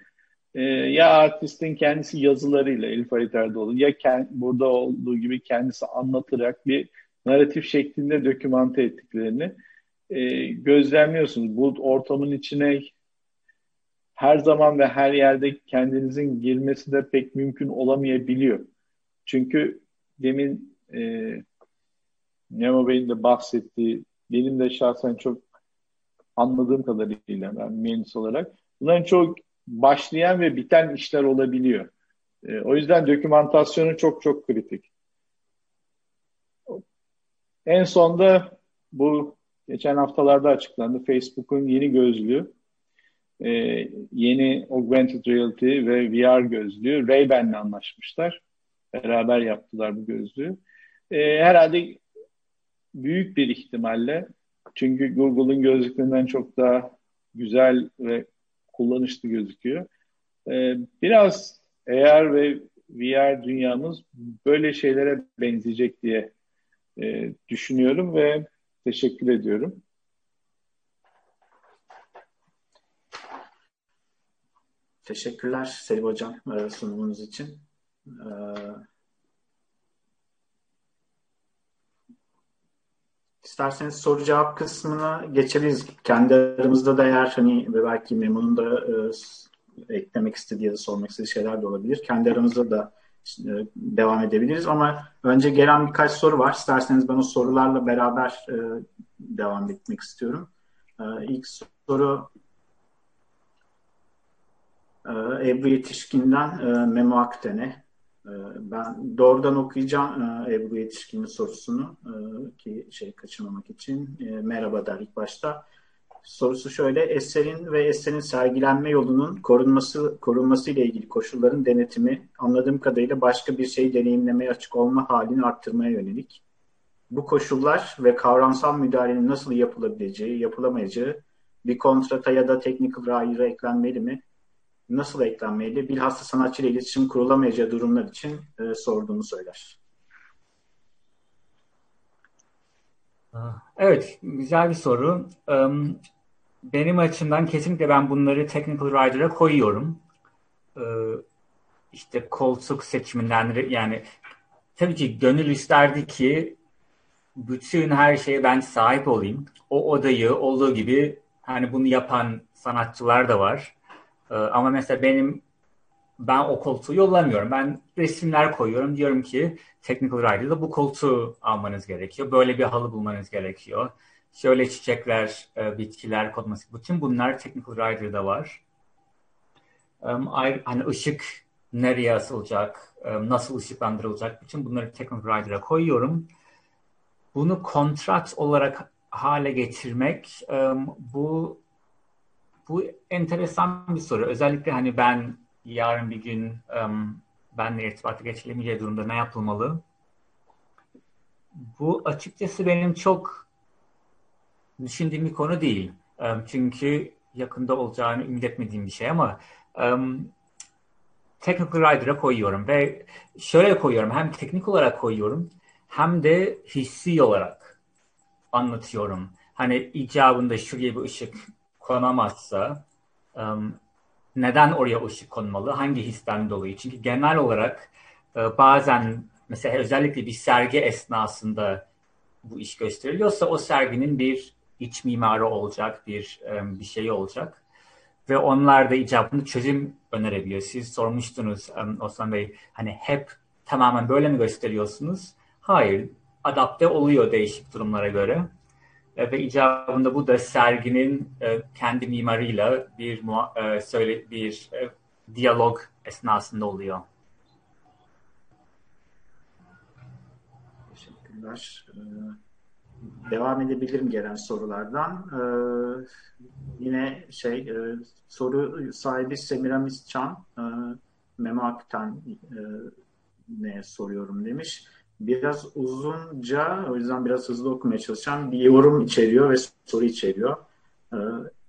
e, ya artistin kendisi yazılarıyla Elif Halit Erdoğdu ya kend, burada olduğu gibi kendisi anlatarak bir narratif şeklinde dokümante ettiklerini e, gözlemliyorsunuz. Bu ortamın içine her zaman ve her yerde kendinizin girmesi de pek mümkün olamayabiliyor. Çünkü demin e, Nemo Bey'in de bahsettiği, benim de şahsen çok anladığım kadarıyla ben mühendis olarak bunların çok başlayan ve biten işler olabiliyor. E, o yüzden dokümantasyonu çok çok kritik. En sonda bu geçen haftalarda açıklandı. Facebook'un yeni gözlüğü, e, yeni augmented reality ve VR gözlüğü Ray-Ban'le anlaşmışlar. Beraber yaptılar bu gözlüğü. E, herhalde büyük bir ihtimalle çünkü Google'ın gözlüklerinden çok daha güzel ve kullanışlı gözüküyor. Ee, biraz AR ve VR dünyamız böyle şeylere benzeyecek diye e, düşünüyorum ve teşekkür ediyorum. Teşekkürler Selim Hocam e, sunumunuz için. İsterseniz soru cevap kısmına geçebiliriz. Kendi aramızda da eğer hani ve belki Memo'nun da e, eklemek istediği ya da sormak istediği şeyler de olabilir. Kendi aramızda da e, devam edebiliriz ama önce gelen birkaç soru var. İsterseniz ben o sorularla beraber e, devam etmek istiyorum. E, ilk soru e, Ebru Yetişkin'den e, Memo Akten'e. Ee, ben doğrudan okuyacağım e, Ebru Yetişkin'in sorusunu e, ki şey kaçırmamak için. E, merhaba der ilk başta. Sorusu şöyle, eserin ve eserin sergilenme yolunun korunması korunması ile ilgili koşulların denetimi anladığım kadarıyla başka bir şey deneyimlemeye açık olma halini arttırmaya yönelik. Bu koşullar ve kavramsal müdahalenin nasıl yapılabileceği, yapılamayacağı bir kontrata ya da technical writer'a eklenmeli mi? Nasıl eklenmeli bilhassa sanatçı ile iletişim kurulamayacağı durumlar için e, sorduğunu söyler. Evet, güzel bir soru. Benim açımdan kesinlikle ben bunları Technical Writer'a koyuyorum. İşte koltuk seçiminden yani tabii ki gönül isterdi ki bütün her şeye ben sahip olayım. O odayı olduğu gibi hani bunu yapan sanatçılar da var. E, ama mesela benim ben o koltuğu yollamıyorum. Ben resimler koyuyorum. Diyorum ki Technical Writer'da bu koltuğu almanız gerekiyor. Böyle bir halı bulmanız gerekiyor. Şöyle çiçekler, e, bitkiler kodması. Bütün bunlar Technical Writer'da var. Um, hani ışık nereye asılacak, um, nasıl ışıklandırılacak. Bütün bunları Technical Writer'a koyuyorum. Bunu kontrat olarak hale getirmek bu bu enteresan bir soru. Özellikle hani ben yarın bir gün um, benle irtibata geçilemeyeceği durumda ne yapılmalı? Bu açıkçası benim çok düşündüğüm bir konu değil. Um, çünkü yakında olacağını ümit etmediğim bir şey ama um, Technical Writer'a koyuyorum ve şöyle koyuyorum hem teknik olarak koyuyorum hem de hissi olarak anlatıyorum. Hani icabında şuraya bir ışık konamazsa um, neden oraya ışık konmalı? Hangi histen dolayı? Çünkü genel olarak e, bazen mesela özellikle bir sergi esnasında bu iş gösteriliyorsa o serginin bir iç mimarı olacak, bir e, bir şey olacak. Ve onlar da icabında çözüm önerebiliyor. Siz sormuştunuz Osman Bey, hani hep tamamen böyle mi gösteriyorsunuz? Hayır, adapte oluyor değişik durumlara göre. E, ve icabında bu da serginin e, kendi mimarıyla bir e, söyle bir diyalog esnasında oluyor. Teşekkürler. Devam edebilirim gelen sorulardan. Yine şey soru sahibi Semiramis Çan e, ne soruyorum demiş biraz uzunca, o yüzden biraz hızlı okumaya çalışacağım. Bir yorum içeriyor ve soru içeriyor. Ee,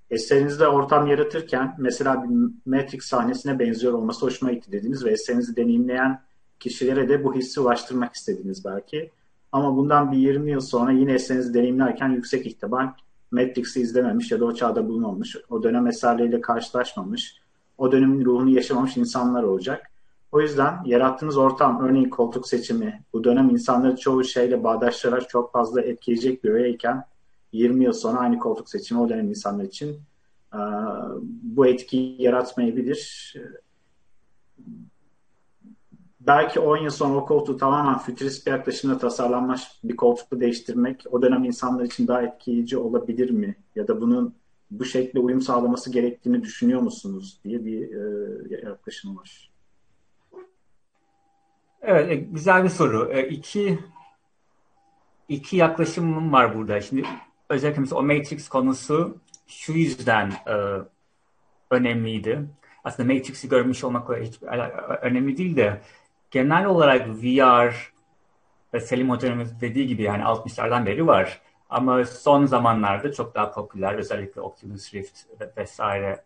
eserinizde ortam yaratırken mesela bir Matrix sahnesine benziyor olması hoşuma gitti dediniz ve eserinizi deneyimleyen kişilere de bu hissi ulaştırmak istediniz belki. Ama bundan bir 20 yıl sonra yine eserinizi deneyimlerken yüksek ihtimal Matrix'i izlememiş ya da o çağda bulunmamış, o dönem eserleriyle karşılaşmamış, o dönemin ruhunu yaşamamış insanlar olacak. O yüzden yarattığınız ortam, örneğin koltuk seçimi, bu dönem insanları çoğu şeyle bağdaştırarak çok fazla etkileyecek bir öğeyken 20 yıl sonra aynı koltuk seçimi o dönem insanlar için bu etkiyi yaratmayabilir. Belki 10 yıl sonra o koltuğu tamamen fütürist bir yaklaşımla tasarlanmış bir koltukla değiştirmek o dönem insanlar için daha etkileyici olabilir mi? Ya da bunun bu şekilde uyum sağlaması gerektiğini düşünüyor musunuz diye bir yaklaşım var. Evet, e, güzel bir soru. E, iki iki yaklaşımım var burada. Şimdi özellikle o Matrix konusu şu yüzden e, önemliydi. Aslında Matrix'i görmüş olmak hiç önemli değil de genel olarak VR ve Selim Hoca'nın dediği gibi yani 60'lardan beri var. Ama son zamanlarda çok daha popüler özellikle Oculus Rift vesaire.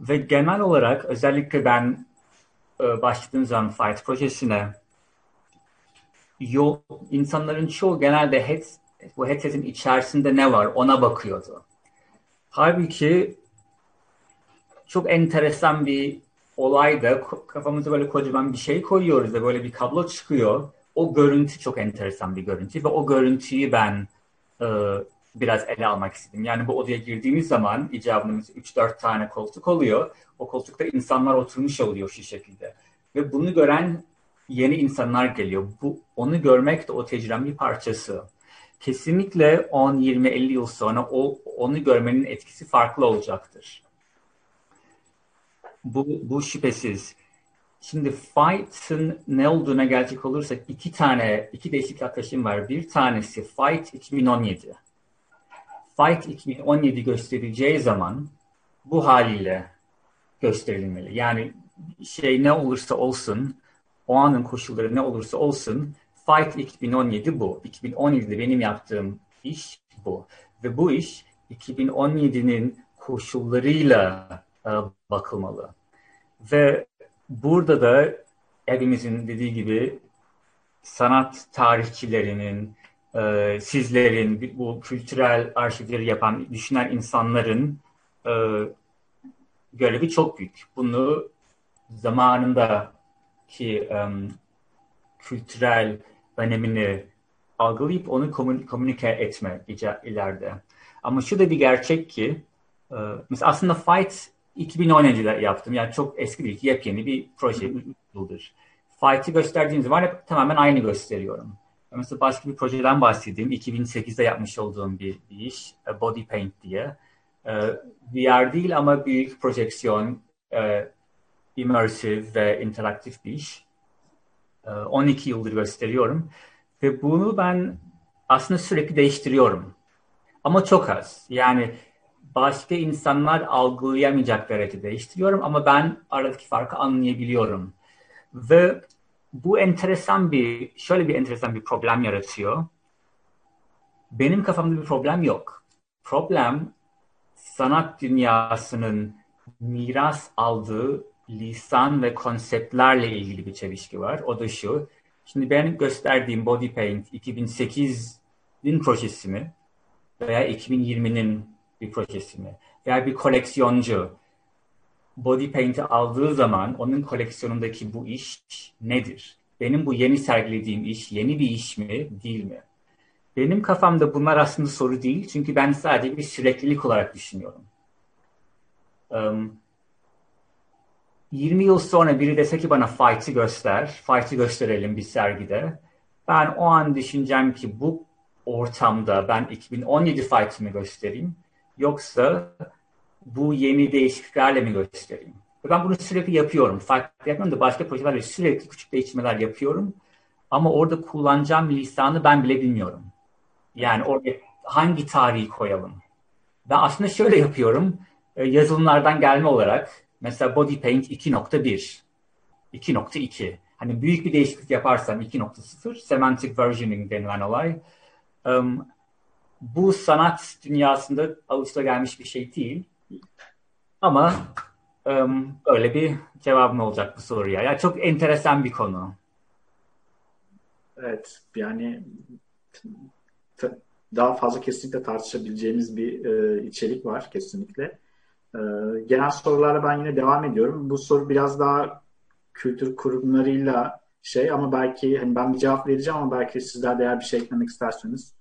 Ve genel olarak özellikle ben e, başladığım zaman Fight projesine yol, insanların çoğu genelde head, bu headset'in içerisinde ne var ona bakıyordu. Halbuki çok enteresan bir olay da kafamıza böyle kocaman bir şey koyuyoruz ve böyle bir kablo çıkıyor. O görüntü çok enteresan bir görüntü ve o görüntüyü ben e, biraz ele almak istedim. Yani bu odaya girdiğimiz zaman icabında 3-4 tane koltuk oluyor. O koltukta insanlar oturmuş oluyor şu şekilde. Ve bunu gören yeni insanlar geliyor. Bu onu görmek de o tecrübenin bir parçası. Kesinlikle 10, 20, 50 yıl sonra o onu görmenin etkisi farklı olacaktır. Bu, bu şüphesiz. Şimdi Fight'ın ne olduğuna gelecek olursak iki tane, iki değişik yaklaşım var. Bir tanesi Fight 2017. Fight 2017 göstereceği zaman bu haliyle gösterilmeli. Yani şey ne olursa olsun, o anın koşulları ne olursa olsun, Fight 2017 bu. 2017'de benim yaptığım iş bu. Ve bu iş 2017'nin koşullarıyla e, bakılmalı. Ve burada da hepimizin dediği gibi sanat tarihçilerinin, e, sizlerin, bu kültürel arşivleri yapan, düşünen insanların e, görevi çok büyük. Bunu zamanında ki um, kültürel önemini algılayıp onu komünike etme ileride. Ama şu da bir gerçek ki e, mesela aslında Fight 2017'de yaptım. Yani çok eski değil, yepyeni bir proje, 3 yıldır. Fight'ı gösterdiğim zaman hep tamamen aynı gösteriyorum. Mesela başka bir projeden bahsedeyim. 2008'de yapmış olduğum bir, bir iş, Body Paint diye. VR değil ama büyük projeksiyon, immersive ve interaktif bir iş. 12 yıldır gösteriyorum. Ve bunu ben aslında sürekli değiştiriyorum. Ama çok az. Yani başka insanlar algılayamayacak derecede değiştiriyorum ama ben aradaki farkı anlayabiliyorum. Ve bu enteresan bir, şöyle bir enteresan bir problem yaratıyor. Benim kafamda bir problem yok. Problem sanat dünyasının miras aldığı lisan ve konseptlerle ilgili bir çelişki var. O da şu. Şimdi ben gösterdiğim Body Paint 2008'in projesi mi? Veya 2020'nin bir projesi mi? Veya bir koleksiyoncu Body Paint'i aldığı zaman onun koleksiyonundaki bu iş nedir? Benim bu yeni sergilediğim iş yeni bir iş mi, değil mi? Benim kafamda bunlar aslında soru değil. Çünkü ben sadece bir süreklilik olarak düşünüyorum. Um, 20 yıl sonra biri dese ki bana fight'ı göster, fight'ı gösterelim bir sergide. Ben o an düşüneceğim ki bu ortamda ben 2017 fight'ımı göstereyim yoksa bu yeni değişikliklerle mi göstereyim? Ben bunu sürekli yapıyorum. Farklı yapmıyorum da başka projelerde sürekli küçük değiştirmeler yapıyorum. Ama orada kullanacağım lisanı ben bile bilmiyorum. Yani orada hangi tarihi koyalım? Ben aslında şöyle yapıyorum. E, yazılımlardan gelme olarak mesela Body Paint 2.1, 2.2. Hani büyük bir değişiklik yaparsam 2.0, semantic versioning denilen olay. Um, bu sanat dünyasında alışılagelmiş bir şey değil. Ama um, öyle bir cevabım olacak bu soruya. Yani çok enteresan bir konu. Evet, yani daha fazla kesinlikle tartışabileceğimiz bir e, içerik var kesinlikle. E, genel sorularla ben yine devam ediyorum. Bu soru biraz daha kültür kurumlarıyla şey ama belki hani ben bir cevap vereceğim ama belki sizler de eğer bir şey eklemek isterseniz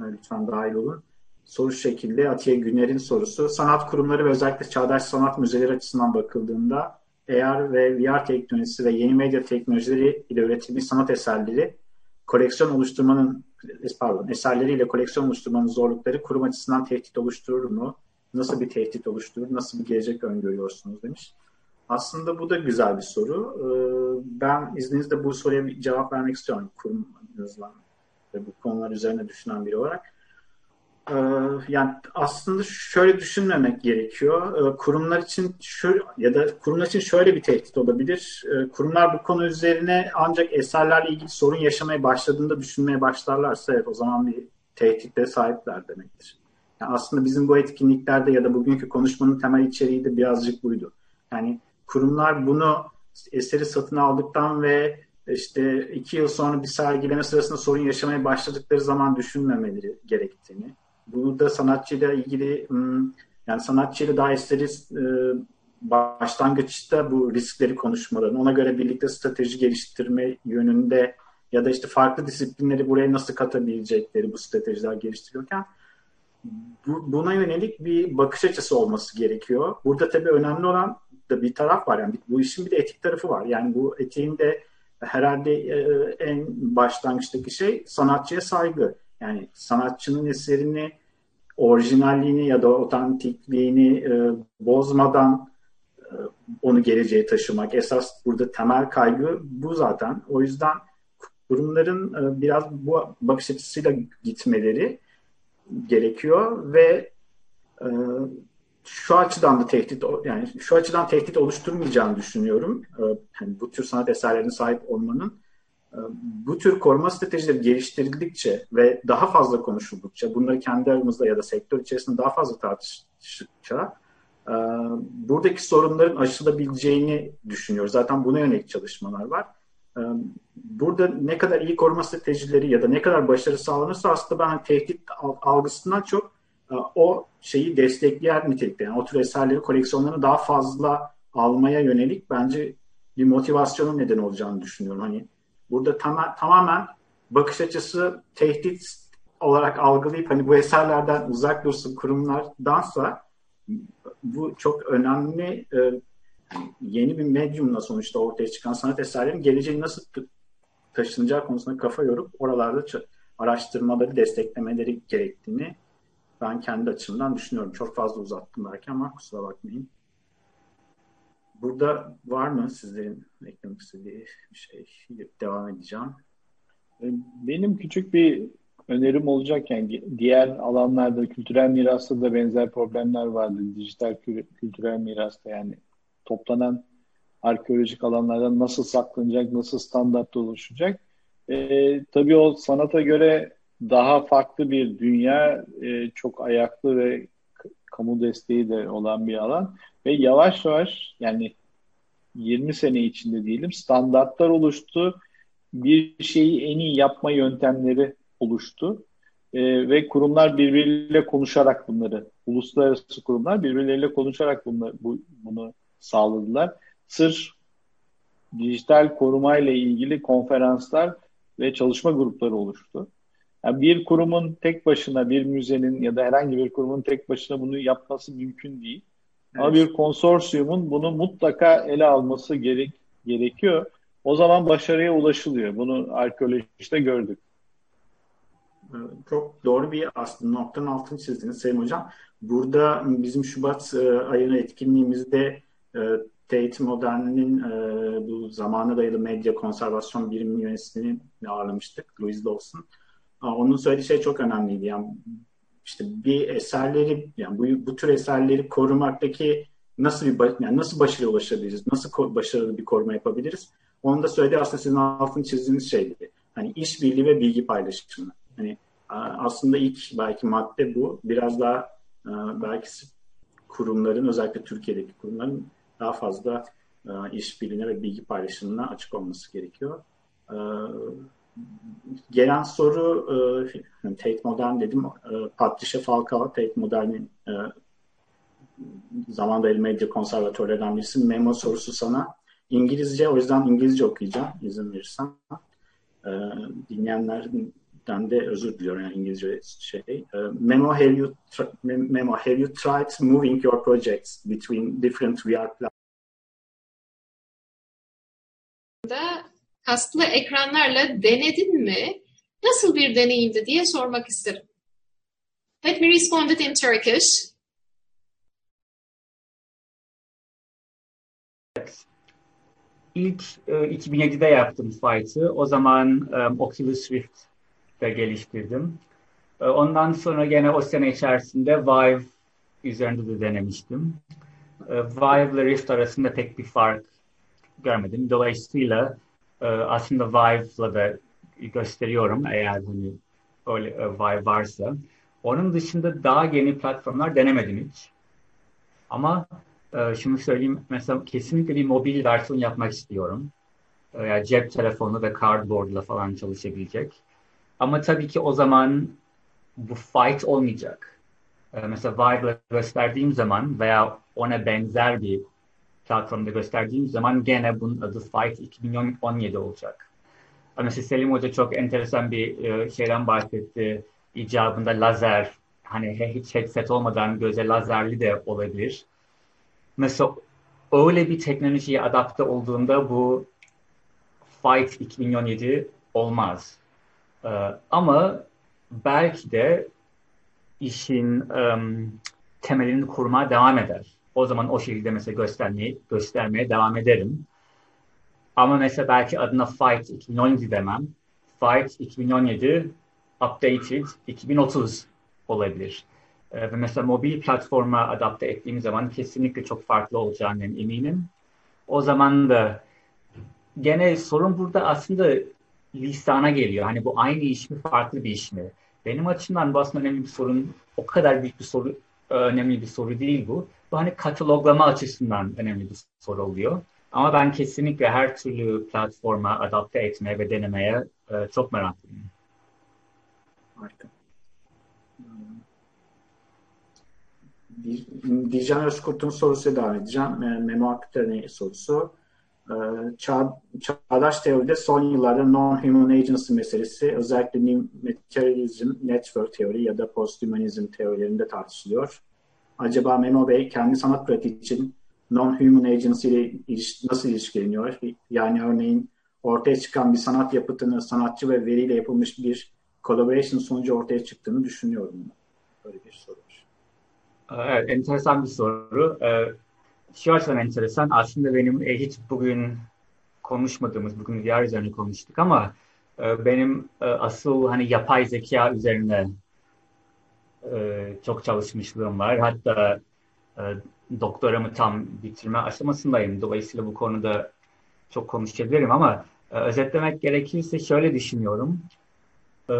e, lütfen dahil olun. Soru şekilde Atiye Güner'in sorusu. Sanat kurumları ve özellikle çağdaş sanat müzeleri açısından bakıldığında AR ve VR teknolojisi ve yeni medya teknolojileri ile üretilmiş sanat eserleri koleksiyon oluşturmanın pardon eserleriyle koleksiyon oluşturmanın zorlukları kurum açısından tehdit oluşturur mu? Nasıl bir tehdit oluşturur? Nasıl bir gelecek öngörüyorsunuz demiş. Aslında bu da güzel bir soru. Ee, ben izninizle bu soruya bir cevap vermek istiyorum kurumunuzla ve bu konular üzerine düşünen biri olarak. Ee, yani aslında şöyle düşünmemek gerekiyor. Ee, kurumlar için şu ya da kurumlar için şöyle bir tehdit olabilir. Kurumlar bu konu üzerine ancak eserlerle ilgili sorun yaşamaya başladığında düşünmeye başlarlarsa evet o zaman bir tehditle sahipler demektir. Yani aslında bizim bu etkinliklerde ya da bugünkü konuşmanın temel içeriği de birazcık buydu. Yani kurumlar bunu eseri satın aldıktan ve işte iki yıl sonra bir sergileme sırasında sorun yaşamaya başladıkları zaman düşünmemeleri gerektiğini, burada sanatçıyla ilgili hmm, yani sanatçıyla daha eseri e, başlangıçta bu riskleri konuşmalarını, ona göre birlikte strateji geliştirme yönünde ya da işte farklı disiplinleri buraya nasıl katabilecekleri bu stratejiler geliştiriyorken bu, buna yönelik bir bakış açısı olması gerekiyor. Burada tabii önemli olan da bir taraf var. Yani bu işin bir de etik tarafı var. Yani bu etiğin de herhalde e, en başlangıçtaki şey sanatçıya saygı. Yani sanatçının eserini orijinalliğini ya da otantikliğini e, bozmadan e, onu geleceğe taşımak. Esas burada temel kaygı bu zaten. O yüzden kurumların biraz bu bakış açısıyla gitmeleri gerekiyor ve e, şu açıdan da tehdit yani şu açıdan tehdit oluşturmayacağını düşünüyorum. E, yani bu tür sanat eserlerine sahip olmanın ee, bu tür koruma stratejileri geliştirildikçe ve daha fazla konuşuldukça, bunları kendi aramızda ya da sektör içerisinde daha fazla tartıştıkça e, buradaki sorunların aşılabileceğini düşünüyoruz. Zaten buna yönelik çalışmalar var. Burada ne kadar iyi koruma stratejileri ya da ne kadar başarı sağlanırsa aslında ben tehdit algısından çok e, o şeyi destekleyen nitelikte. Yani o tür eserleri koleksiyonlarını daha fazla almaya yönelik bence bir motivasyonun neden olacağını düşünüyorum. Hani Burada tam, tamamen bakış açısı tehdit olarak algılayıp hani bu eserlerden uzak dursun kurumlardansa bu çok önemli e, yeni bir medyumla sonuçta ortaya çıkan sanat eserlerin geleceği nasıl taşınacağı konusunda kafa yorup oralarda araştırmaları desteklemeleri gerektiğini ben kendi açımdan düşünüyorum. Çok fazla uzattım belki ama kusura bakmayın. Burada var mı sizlerin eklemek istediği bir şey? Devam edeceğim. Benim küçük bir önerim olacak yani diğer alanlarda kültürel mirasta da benzer problemler vardı. Dijital kültürel mirasta yani toplanan arkeolojik alanlardan nasıl saklanacak, nasıl standart oluşacak. E, tabii o sanata göre daha farklı bir dünya, e, çok ayaklı ve kamu desteği de olan bir alan ve yavaş yavaş yani 20 sene içinde diyelim standartlar oluştu. Bir şeyi en iyi yapma yöntemleri oluştu. E, ve kurumlar birbiriyle konuşarak bunları, uluslararası kurumlar birbirleriyle konuşarak bunları, bu, bunu sağladılar. Sır dijital koruma ile ilgili konferanslar ve çalışma grupları oluştu. Yani bir kurumun tek başına, bir müzenin ya da herhangi bir kurumun tek başına bunu yapması mümkün değil. Evet. Ama bir konsorsiyumun bunu mutlaka ele alması gerek, gerekiyor. O zaman başarıya ulaşılıyor. Bunu arkeolojide gördük. Çok doğru bir aslında noktanın altını çizdiniz Sayın Hocam. Burada bizim Şubat e, ayına etkinliğimizde e, Tate Modern'in e, bu zamana dayalı medya konservasyon birimi yöneticisini ağırlamıştık. Louis Lawson. Onun söylediği şey çok önemliydi. Yani işte bir eserleri yani bu, bu tür eserleri korumaktaki nasıl bir yani nasıl başarıya ulaşabiliriz? Nasıl başarılı bir koruma yapabiliriz? Onu da söyledi aslında sizin altını çizdiğiniz şeydi. Hani işbirliği ve bilgi paylaşımı. Hani aslında ilk belki madde bu. Biraz daha belki kurumların özellikle Türkiye'deki kurumların daha fazla işbirliğine ve bilgi paylaşımına açık olması gerekiyor. Gelen soru e, Tate Modern dedim. E, Patricia Tate Modern'in e, zamanda el medya konservatörlerden birisi. Memo sorusu sana. İngilizce, o yüzden İngilizce okuyacağım izin verirsen. E, dinleyenlerden de özür diliyorum yani İngilizce şey. E, Memo, have you Memo, have you tried moving your projects between different VR platforms? kaslı ekranlarla denedin mi? Nasıl bir deneyimdi diye sormak isterim. Let me respond it in Turkish. İlk e, 2007'de yaptım fight'ı. O zaman e, Oculus Rift'te geliştirdim. E, ondan sonra gene o sene içerisinde Vive üzerinde de denemiştim. E, Vive ile Rift arasında pek bir fark görmedim. Dolayısıyla e, aslında Vive'la da gösteriyorum eğer hani öyle e, Vive varsa. Onun dışında daha yeni platformlar denemedim hiç. Ama e, şunu söyleyeyim mesela kesinlikle bir mobil versiyon yapmak istiyorum. Yani cep telefonu ve cardboardla falan çalışabilecek. Ama tabii ki o zaman bu fight olmayacak. E, mesela Vive'la gösterdiğim zaman veya ona benzer bir platformda gösterdiğim zaman gene bunun adı Fight 2017 olacak. Mesela Selim Hoca çok enteresan bir e, şeyden bahsetti. İcabında lazer, hani hiç headset olmadan göze lazerli de olabilir. Mesela öyle bir teknolojiye adapte olduğunda bu Fight 2017 olmaz. Ee, ama belki de işin um, temelini kurmaya devam eder. O zaman o şekilde mesela göstermeyi, göstermeye devam ederim. Ama mesela belki adına Fight 2017 demem. Fight 2017 Updated 2030 olabilir. Ee, ve mesela mobil platforma adapte ettiğim zaman kesinlikle çok farklı olacağını eminim. O zaman da gene sorun burada aslında lisana geliyor. Hani bu aynı iş mi, farklı bir iş mi? Benim açımdan bu aslında önemli bir sorun. O kadar büyük bir soru, önemli bir soru değil bu. Bu hani kataloglama açısından önemli bir soru oluyor. Ama ben kesinlikle her türlü platforma adapte etmeye ve denemeye e, çok meraklıyım. Harika. Dijan Özkurt'un sorusuyla devam edeceğim. Memo Aküter'in sorusu. E, çağ, çağdaş teoride son yıllarda non-human agency meselesi özellikle new materialism, network teori ya da posthumanizm teorilerinde tartışılıyor acaba Memo Bey kendi sanat pratiği için non-human agency ile iliş, nasıl ilişkileniyor? Yani örneğin ortaya çıkan bir sanat yapıtını sanatçı ve veriyle yapılmış bir collaboration sonucu ortaya çıktığını düşünüyorum. Böyle bir soru Evet, enteresan bir soru. Ee, şu açıdan enteresan. Aslında benim e, hiç bugün konuşmadığımız, bugün diğer üzerine konuştuk ama e, benim e, asıl hani yapay zeka üzerine e, çok çalışmışlığım var. Hatta e, doktoramı tam bitirme aşamasındayım. Dolayısıyla bu konuda çok konuşabilirim ama e, özetlemek gerekirse şöyle düşünüyorum. E,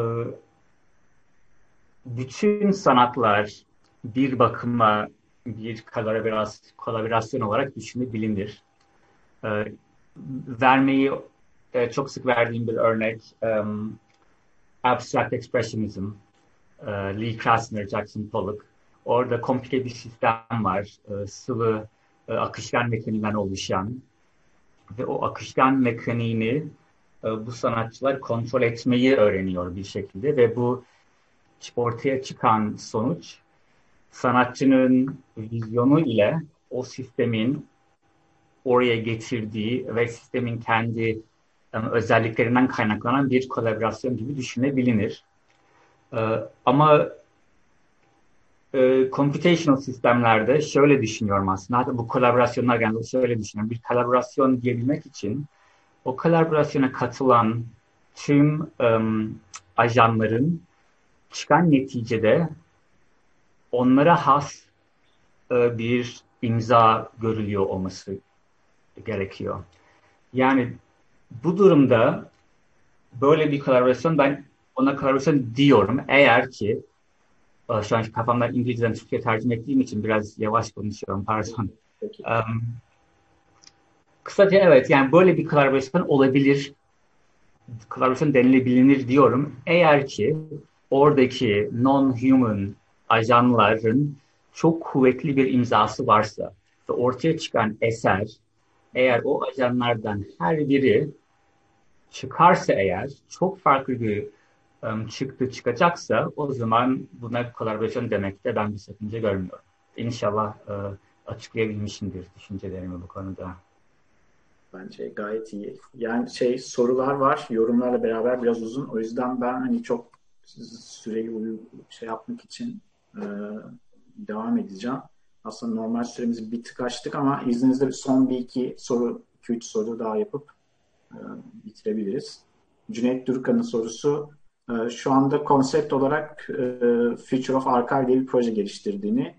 bütün sanatlar bir bakıma bir kolaborasyon, kolaborasyon olarak düşünebilir. E, vermeyi e, çok sık verdiğim bir örnek um, Abstract Expressionism, e, Lee Krasner, Jackson Pollock. Orada komplike bir sistem var. E, sıvı e, akışkan mekaniğinden oluşan ve o akışkan mekaniğini e, bu sanatçılar kontrol etmeyi öğreniyor bir şekilde ve bu ortaya çıkan sonuç sanatçının vizyonu ile o sistemin oraya getirdiği ve sistemin kendi um, özelliklerinden kaynaklanan bir kolaborasyon gibi düşünebilir. E, ama e, computational sistemlerde şöyle düşünüyorum aslında. Bu kolaborasyonlar genelde şöyle düşünüyorum. Bir kolaborasyon diyebilmek için o kolaborasyona katılan tüm um, ajanların çıkan neticede onlara has e, bir imza görülüyor olması gerekiyor. Yani bu durumda böyle bir kolaborasyon ben ona kolaborasyon diyorum. Eğer ki e, şu an kafamda İngilizceden Türkçe tercüme ettiğim için biraz yavaş konuşuyorum pardon. Um, kısaca evet yani böyle bir kolaborasyon olabilir. Kolaborasyon denilebilir diyorum. Eğer ki oradaki non-human ajanların çok kuvvetli bir imzası varsa ve ortaya çıkan eser eğer o ajanlardan her biri çıkarsa eğer çok farklı bir um, çıktı çıkacaksa o zaman buna kolaborasyon demekte ben bir sakınca görmüyorum. İnşallah uh, açıklayabilmişimdir düşüncelerimi bu konuda. Bence gayet iyi. Yani şey sorular var yorumlarla beraber biraz uzun. O yüzden ben hani çok süreyi şey yapmak için e, devam edeceğim. Aslında normal süremizi bir tık açtık ama izninizle son bir iki soru, iki üç soru daha yapıp e, bitirebiliriz. Cüneyt Durkan'ın sorusu e, şu anda konsept olarak e, Future of Archive diye bir proje geliştirdiğini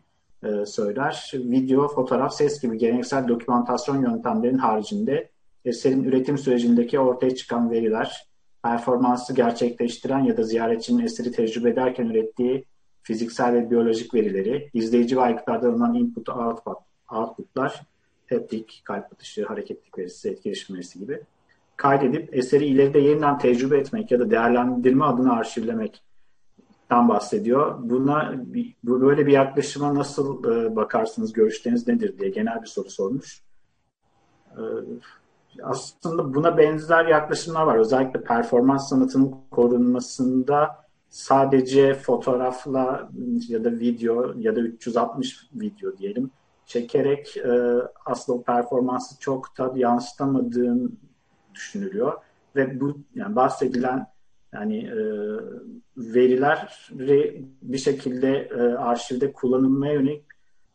söyler. Video, fotoğraf, ses gibi geleneksel dokümantasyon yöntemlerinin haricinde eserin üretim sürecindeki ortaya çıkan veriler, performansı gerçekleştiren ya da ziyaretçinin eseri tecrübe ederken ürettiği fiziksel ve biyolojik verileri, izleyici ve aygıtlardan alınan input, output, outputlar, heptik, kalp atışı, hareketlik verisi, etkileşim verisi gibi kaydedip eseri ileride yeniden tecrübe etmek ya da değerlendirme adına arşivlemekten bahsediyor. Buna bu böyle bir yaklaşıma nasıl e, bakarsınız, görüşleriniz nedir diye genel bir soru sormuş. E, aslında buna benzer yaklaşımlar var. Özellikle performans sanatının korunmasında sadece fotoğrafla ya da video ya da 360 video diyelim çekerek e, aslında o performansı çok da yansıtamadığın düşünülüyor. Ve bu yani bahsedilen yani e, verileri bir şekilde e, arşivde kullanılmaya yönelik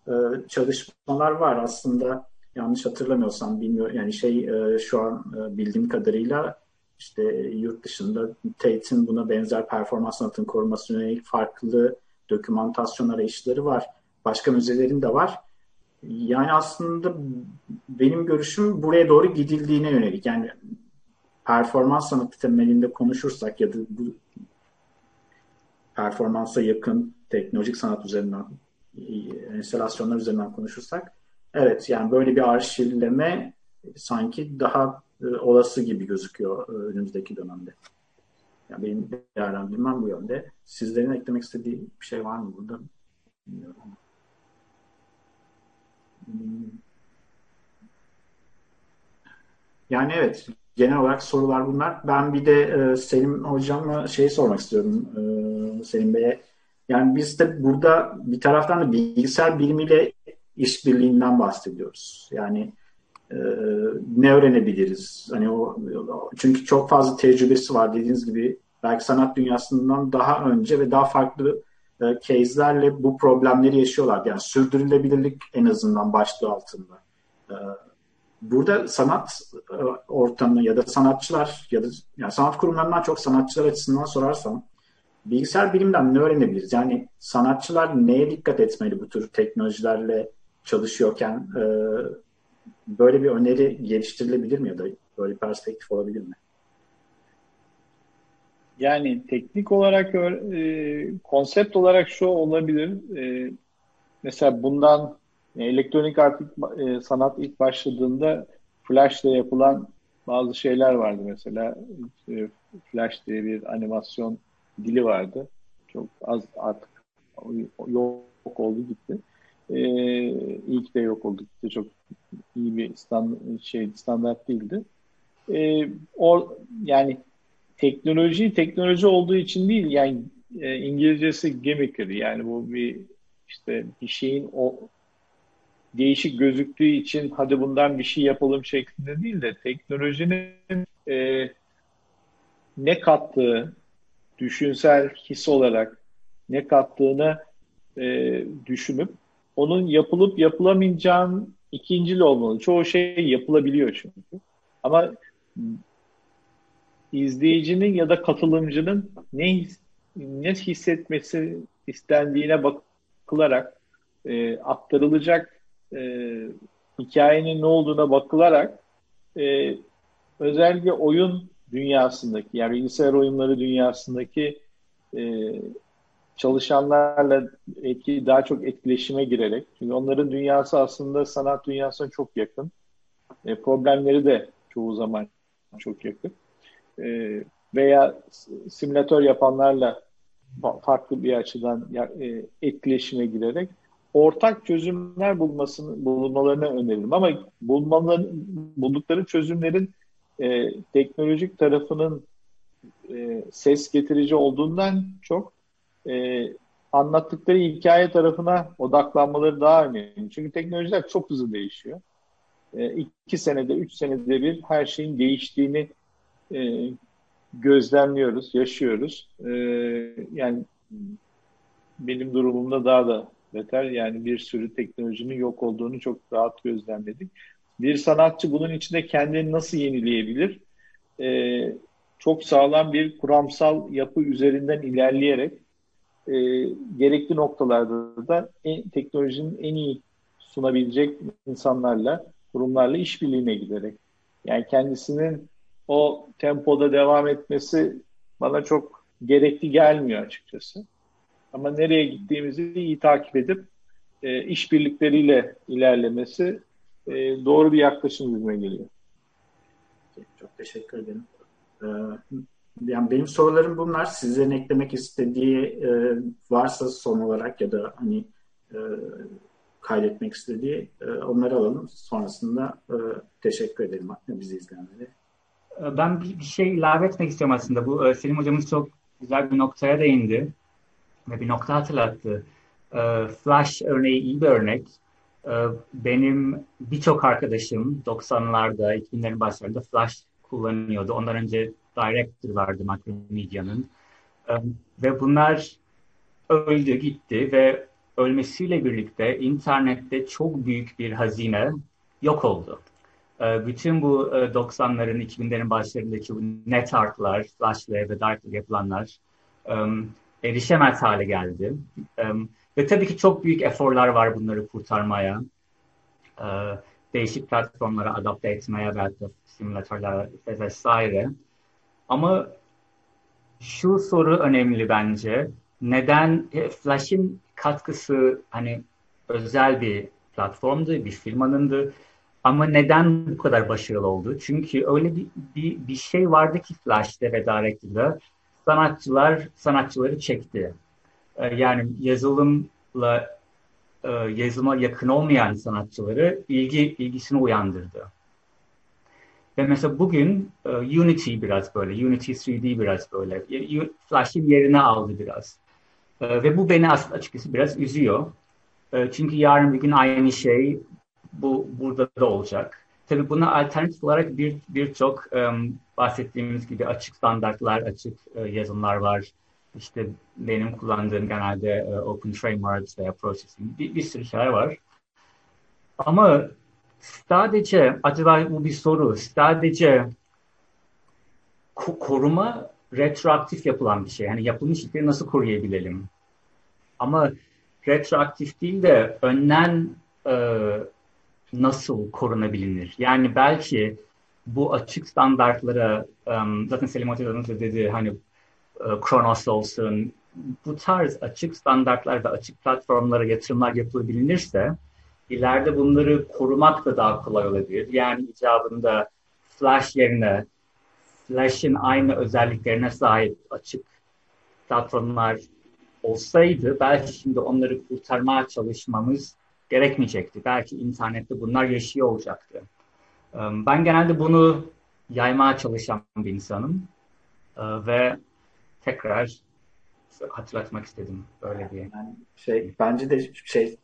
e, çalışmalar var. Aslında yanlış hatırlamıyorsam bilmiyorum yani şey e, şu an e, bildiğim kadarıyla işte yurt dışında Tate'in buna benzer performans sanatının korunmasına yönelik farklı dokümantasyon arayışları var. Başka müzelerin de var. Yani aslında benim görüşüm buraya doğru gidildiğine yönelik. Yani performans sanatı temelinde konuşursak ya da bu performansa yakın teknolojik sanat üzerinden enstalasyonlar üzerinden konuşursak evet yani böyle bir arşivleme sanki daha e, olası gibi gözüküyor e, önümüzdeki dönemde. Yani benim değerlendirmem bu yönde. Sizlerin eklemek istediği bir şey var mı burada? Bilmiyorum. Hmm. Yani evet genel olarak sorular bunlar. Ben bir de e, Selim hocama şey sormak istiyorum. Selim Bey'e Yani biz de burada bir taraftan da bilgisayar bilimiyle işbirliğinden bahsediyoruz. Yani e, ne öğrenebiliriz? Hani o çünkü çok fazla tecrübesi var dediğiniz gibi belki sanat dünyasından daha önce ve daha farklı e, case'lerle bu problemleri yaşıyorlar. Yani sürdürülebilirlik en azından başlığı altında. E, burada sanat e, ortamı ya da sanatçılar ya da yani sanat kurumlarından çok sanatçılar açısından sorarsam bilgisayar bilimden ne öğrenebiliriz? Yani sanatçılar neye dikkat etmeli bu tür teknolojilerle çalışıyorken e, böyle bir öneri geliştirilebilir mi ya da böyle perspektif olabilir mi? Yani teknik olarak e, konsept olarak şu olabilir. E, mesela bundan elektronik artık e, sanat ilk başladığında Flash ile yapılan bazı şeyler vardı mesela. E, Flash diye bir animasyon dili vardı. Çok az artık yok oldu gitti. E, ilk de yok oldu gitti. Çok iyi bir stand, şey standart değildi. E, o yani teknoloji teknoloji olduğu için değil yani e, İngilizcesi gimmickry yani bu bir işte bir şeyin o değişik gözüktüğü için hadi bundan bir şey yapalım şeklinde değil de teknolojinin e, ne kattığı düşünsel his olarak ne kattığını e, düşünüp onun yapılıp yapılamayacağın ikincil olmalı. Çoğu şey yapılabiliyor çünkü. Ama izleyicinin ya da katılımcının ne ne hissetmesi istendiğine bakılarak e, aktarılacak e, hikayenin ne olduğuna bakılarak e, özellikle oyun dünyasındaki yani bilgisayar oyunları dünyasındaki e, çalışanlarla etki, daha çok etkileşime girerek çünkü onların dünyası aslında sanat dünyasına çok yakın. E, problemleri de çoğu zaman çok yakın. E, veya simülatör yapanlarla farklı bir açıdan e, etkileşime girerek ortak çözümler bulmasını bulunmalarını öneririm. Ama bulmaların, buldukları çözümlerin e, teknolojik tarafının e, ses getirici olduğundan çok e, anlattıkları hikaye tarafına odaklanmaları daha önemli. Çünkü teknolojiler çok hızlı değişiyor. E, iki senede, üç senede bir her şeyin değiştiğini e, gözlemliyoruz, yaşıyoruz. E, yani benim durumumda daha da beter. Yani bir sürü teknolojinin yok olduğunu çok rahat gözlemledik. Bir sanatçı bunun içinde kendini nasıl yenileyebilir? Ee, çok sağlam bir kuramsal yapı üzerinden ilerleyerek e, gerekli noktalarda da en, teknolojinin en iyi sunabilecek insanlarla, kurumlarla işbirliğine giderek. Yani kendisinin o tempoda devam etmesi bana çok gerekli gelmiyor açıkçası. Ama nereye gittiğimizi iyi takip edip e, işbirlikleriyle ilerlemesi e, doğru bir yaklaşım yüzüme geliyor. Çok teşekkür ederim. Ee, yani benim sorularım bunlar. Sizlerin eklemek istediği e, varsa son olarak ya da hani e, kaydetmek istediği e, onları alalım. Sonrasında e, teşekkür ederim bizi izleyenlere. Ben bir, bir şey ilave etmek istiyorum aslında. Bu e, Selim hocamız çok güzel bir noktaya değindi ve bir nokta hatırlattı. E, Flash örneği iyi bir örnek. E, benim birçok arkadaşım 90'larda, 2000'lerin başlarında Flash kullanıyordu. Ondan önce Director vardı Macromedia'nın. E, ve bunlar öldü gitti ve ölmesiyle birlikte internette çok büyük bir hazine yok oldu. Bütün bu 90'ların, 2000'lerin başlarındaki bu net artlar, Flash'la ve Dark'la yapılanlar erişemez hale geldi. Ve tabii ki çok büyük eforlar var bunları kurtarmaya. Değişik platformlara adapte etmeye belki simülatörler vesaire. Ama şu soru önemli bence. Neden e, Flash'in katkısı hani özel bir platformdu, bir firmanındı. Ama neden bu kadar başarılı oldu? Çünkü öyle bir, bir, bir şey vardı ki Flash'te ve Direct'de sanatçılar sanatçıları çekti. Ee, yani yazılımla e, yazılıma yakın olmayan sanatçıları ilgi ilgisini uyandırdı. Ve mesela bugün e, Unity biraz böyle, Unity 3D biraz böyle, Flash'in yerini aldı biraz. E, ve bu beni aslında açıkçası biraz üzüyor. E, çünkü yarın bir gün aynı şey bu burada da olacak. Tabii buna alternatif olarak bir birçok um, bahsettiğimiz gibi açık standartlar, açık uh, yazılımlar var. İşte benim kullandığım genelde uh, Open Frameworks veya Processing bir, bir sürü şeyler var. Ama sadece acaba bu bir soru. Sadece ko- koruma retroaktif yapılan bir şey. Yani yapılmış işleri nasıl koruyabilelim? Ama retroaktif değil de önden e, nasıl korunabilir? Yani belki bu açık standartlara um, zaten Selim Hoca'nın da dedi hani uh, Kronos olsun bu tarz açık standartlar ve açık platformlara yatırımlar yapılabilirse ileride bunları korumak da daha kolay olabilir. Yani icabında Flash yerine Flash'in aynı özelliklerine sahip açık platformlar olsaydı belki şimdi onları kurtarmaya çalışmamız gerekmeyecekti. Belki internette bunlar yaşıyor olacaktı. Ben genelde bunu yaymaya çalışan bir insanım ve tekrar hatırlatmak istedim böyle bir. Yani şey bence de şey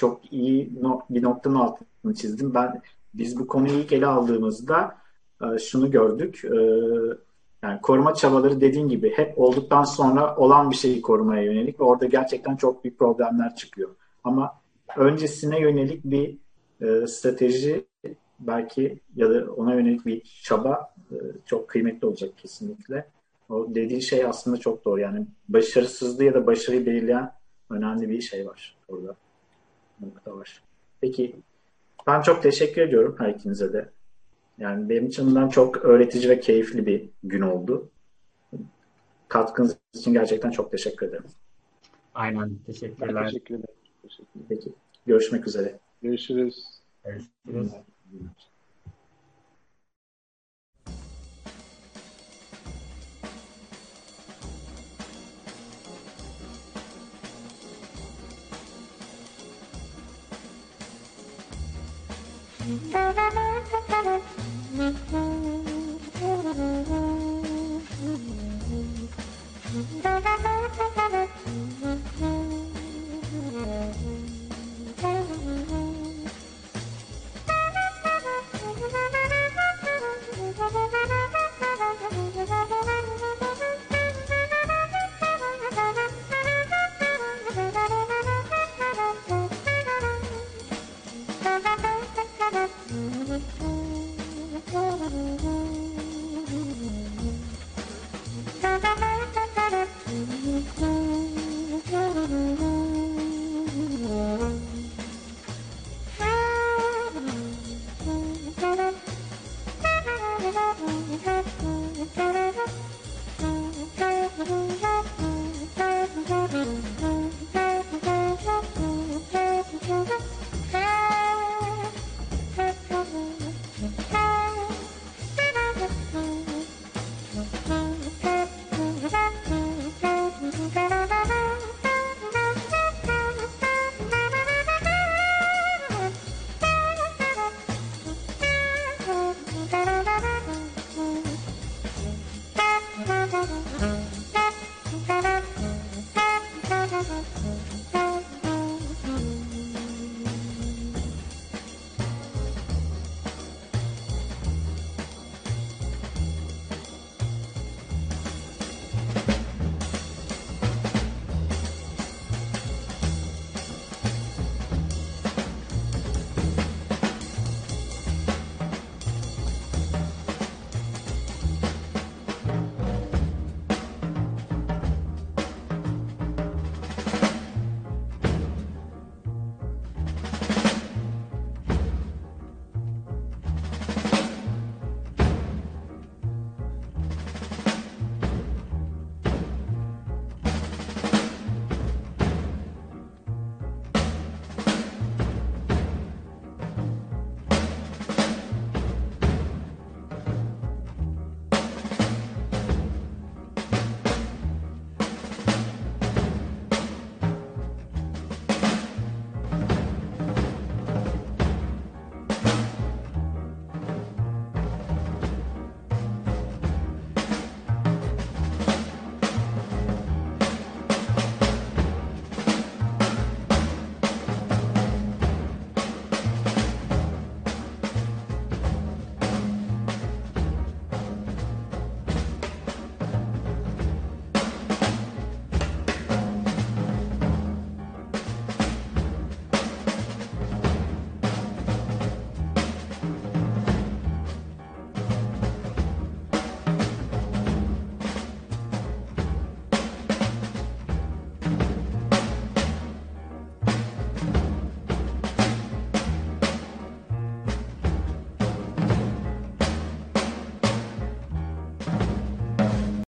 çok iyi bir noktanın altını çizdim. Ben biz bu konuyu ilk ele aldığımızda şunu gördük. Yani koruma çabaları dediğin gibi hep olduktan sonra olan bir şeyi korumaya yönelik ve orada gerçekten çok büyük problemler çıkıyor. Ama öncesine yönelik bir e, strateji belki ya da ona yönelik bir çaba e, çok kıymetli olacak kesinlikle. O dediği şey aslında çok doğru. Yani başarısızlığı ya da başarıyı belirleyen önemli bir şey var orada. Nokta var. Peki ben çok teşekkür ediyorum her ikinize de. Yani benim açımdan çok öğretici ve keyifli bir gün oldu. Katkınız için gerçekten çok teşekkür ederim. Aynen. Teşekkürler. Ben teşekkür ederim. Teşekkür Peki. Görüşmek üzere. Görüşürüz. Görüşürüz. Thank you.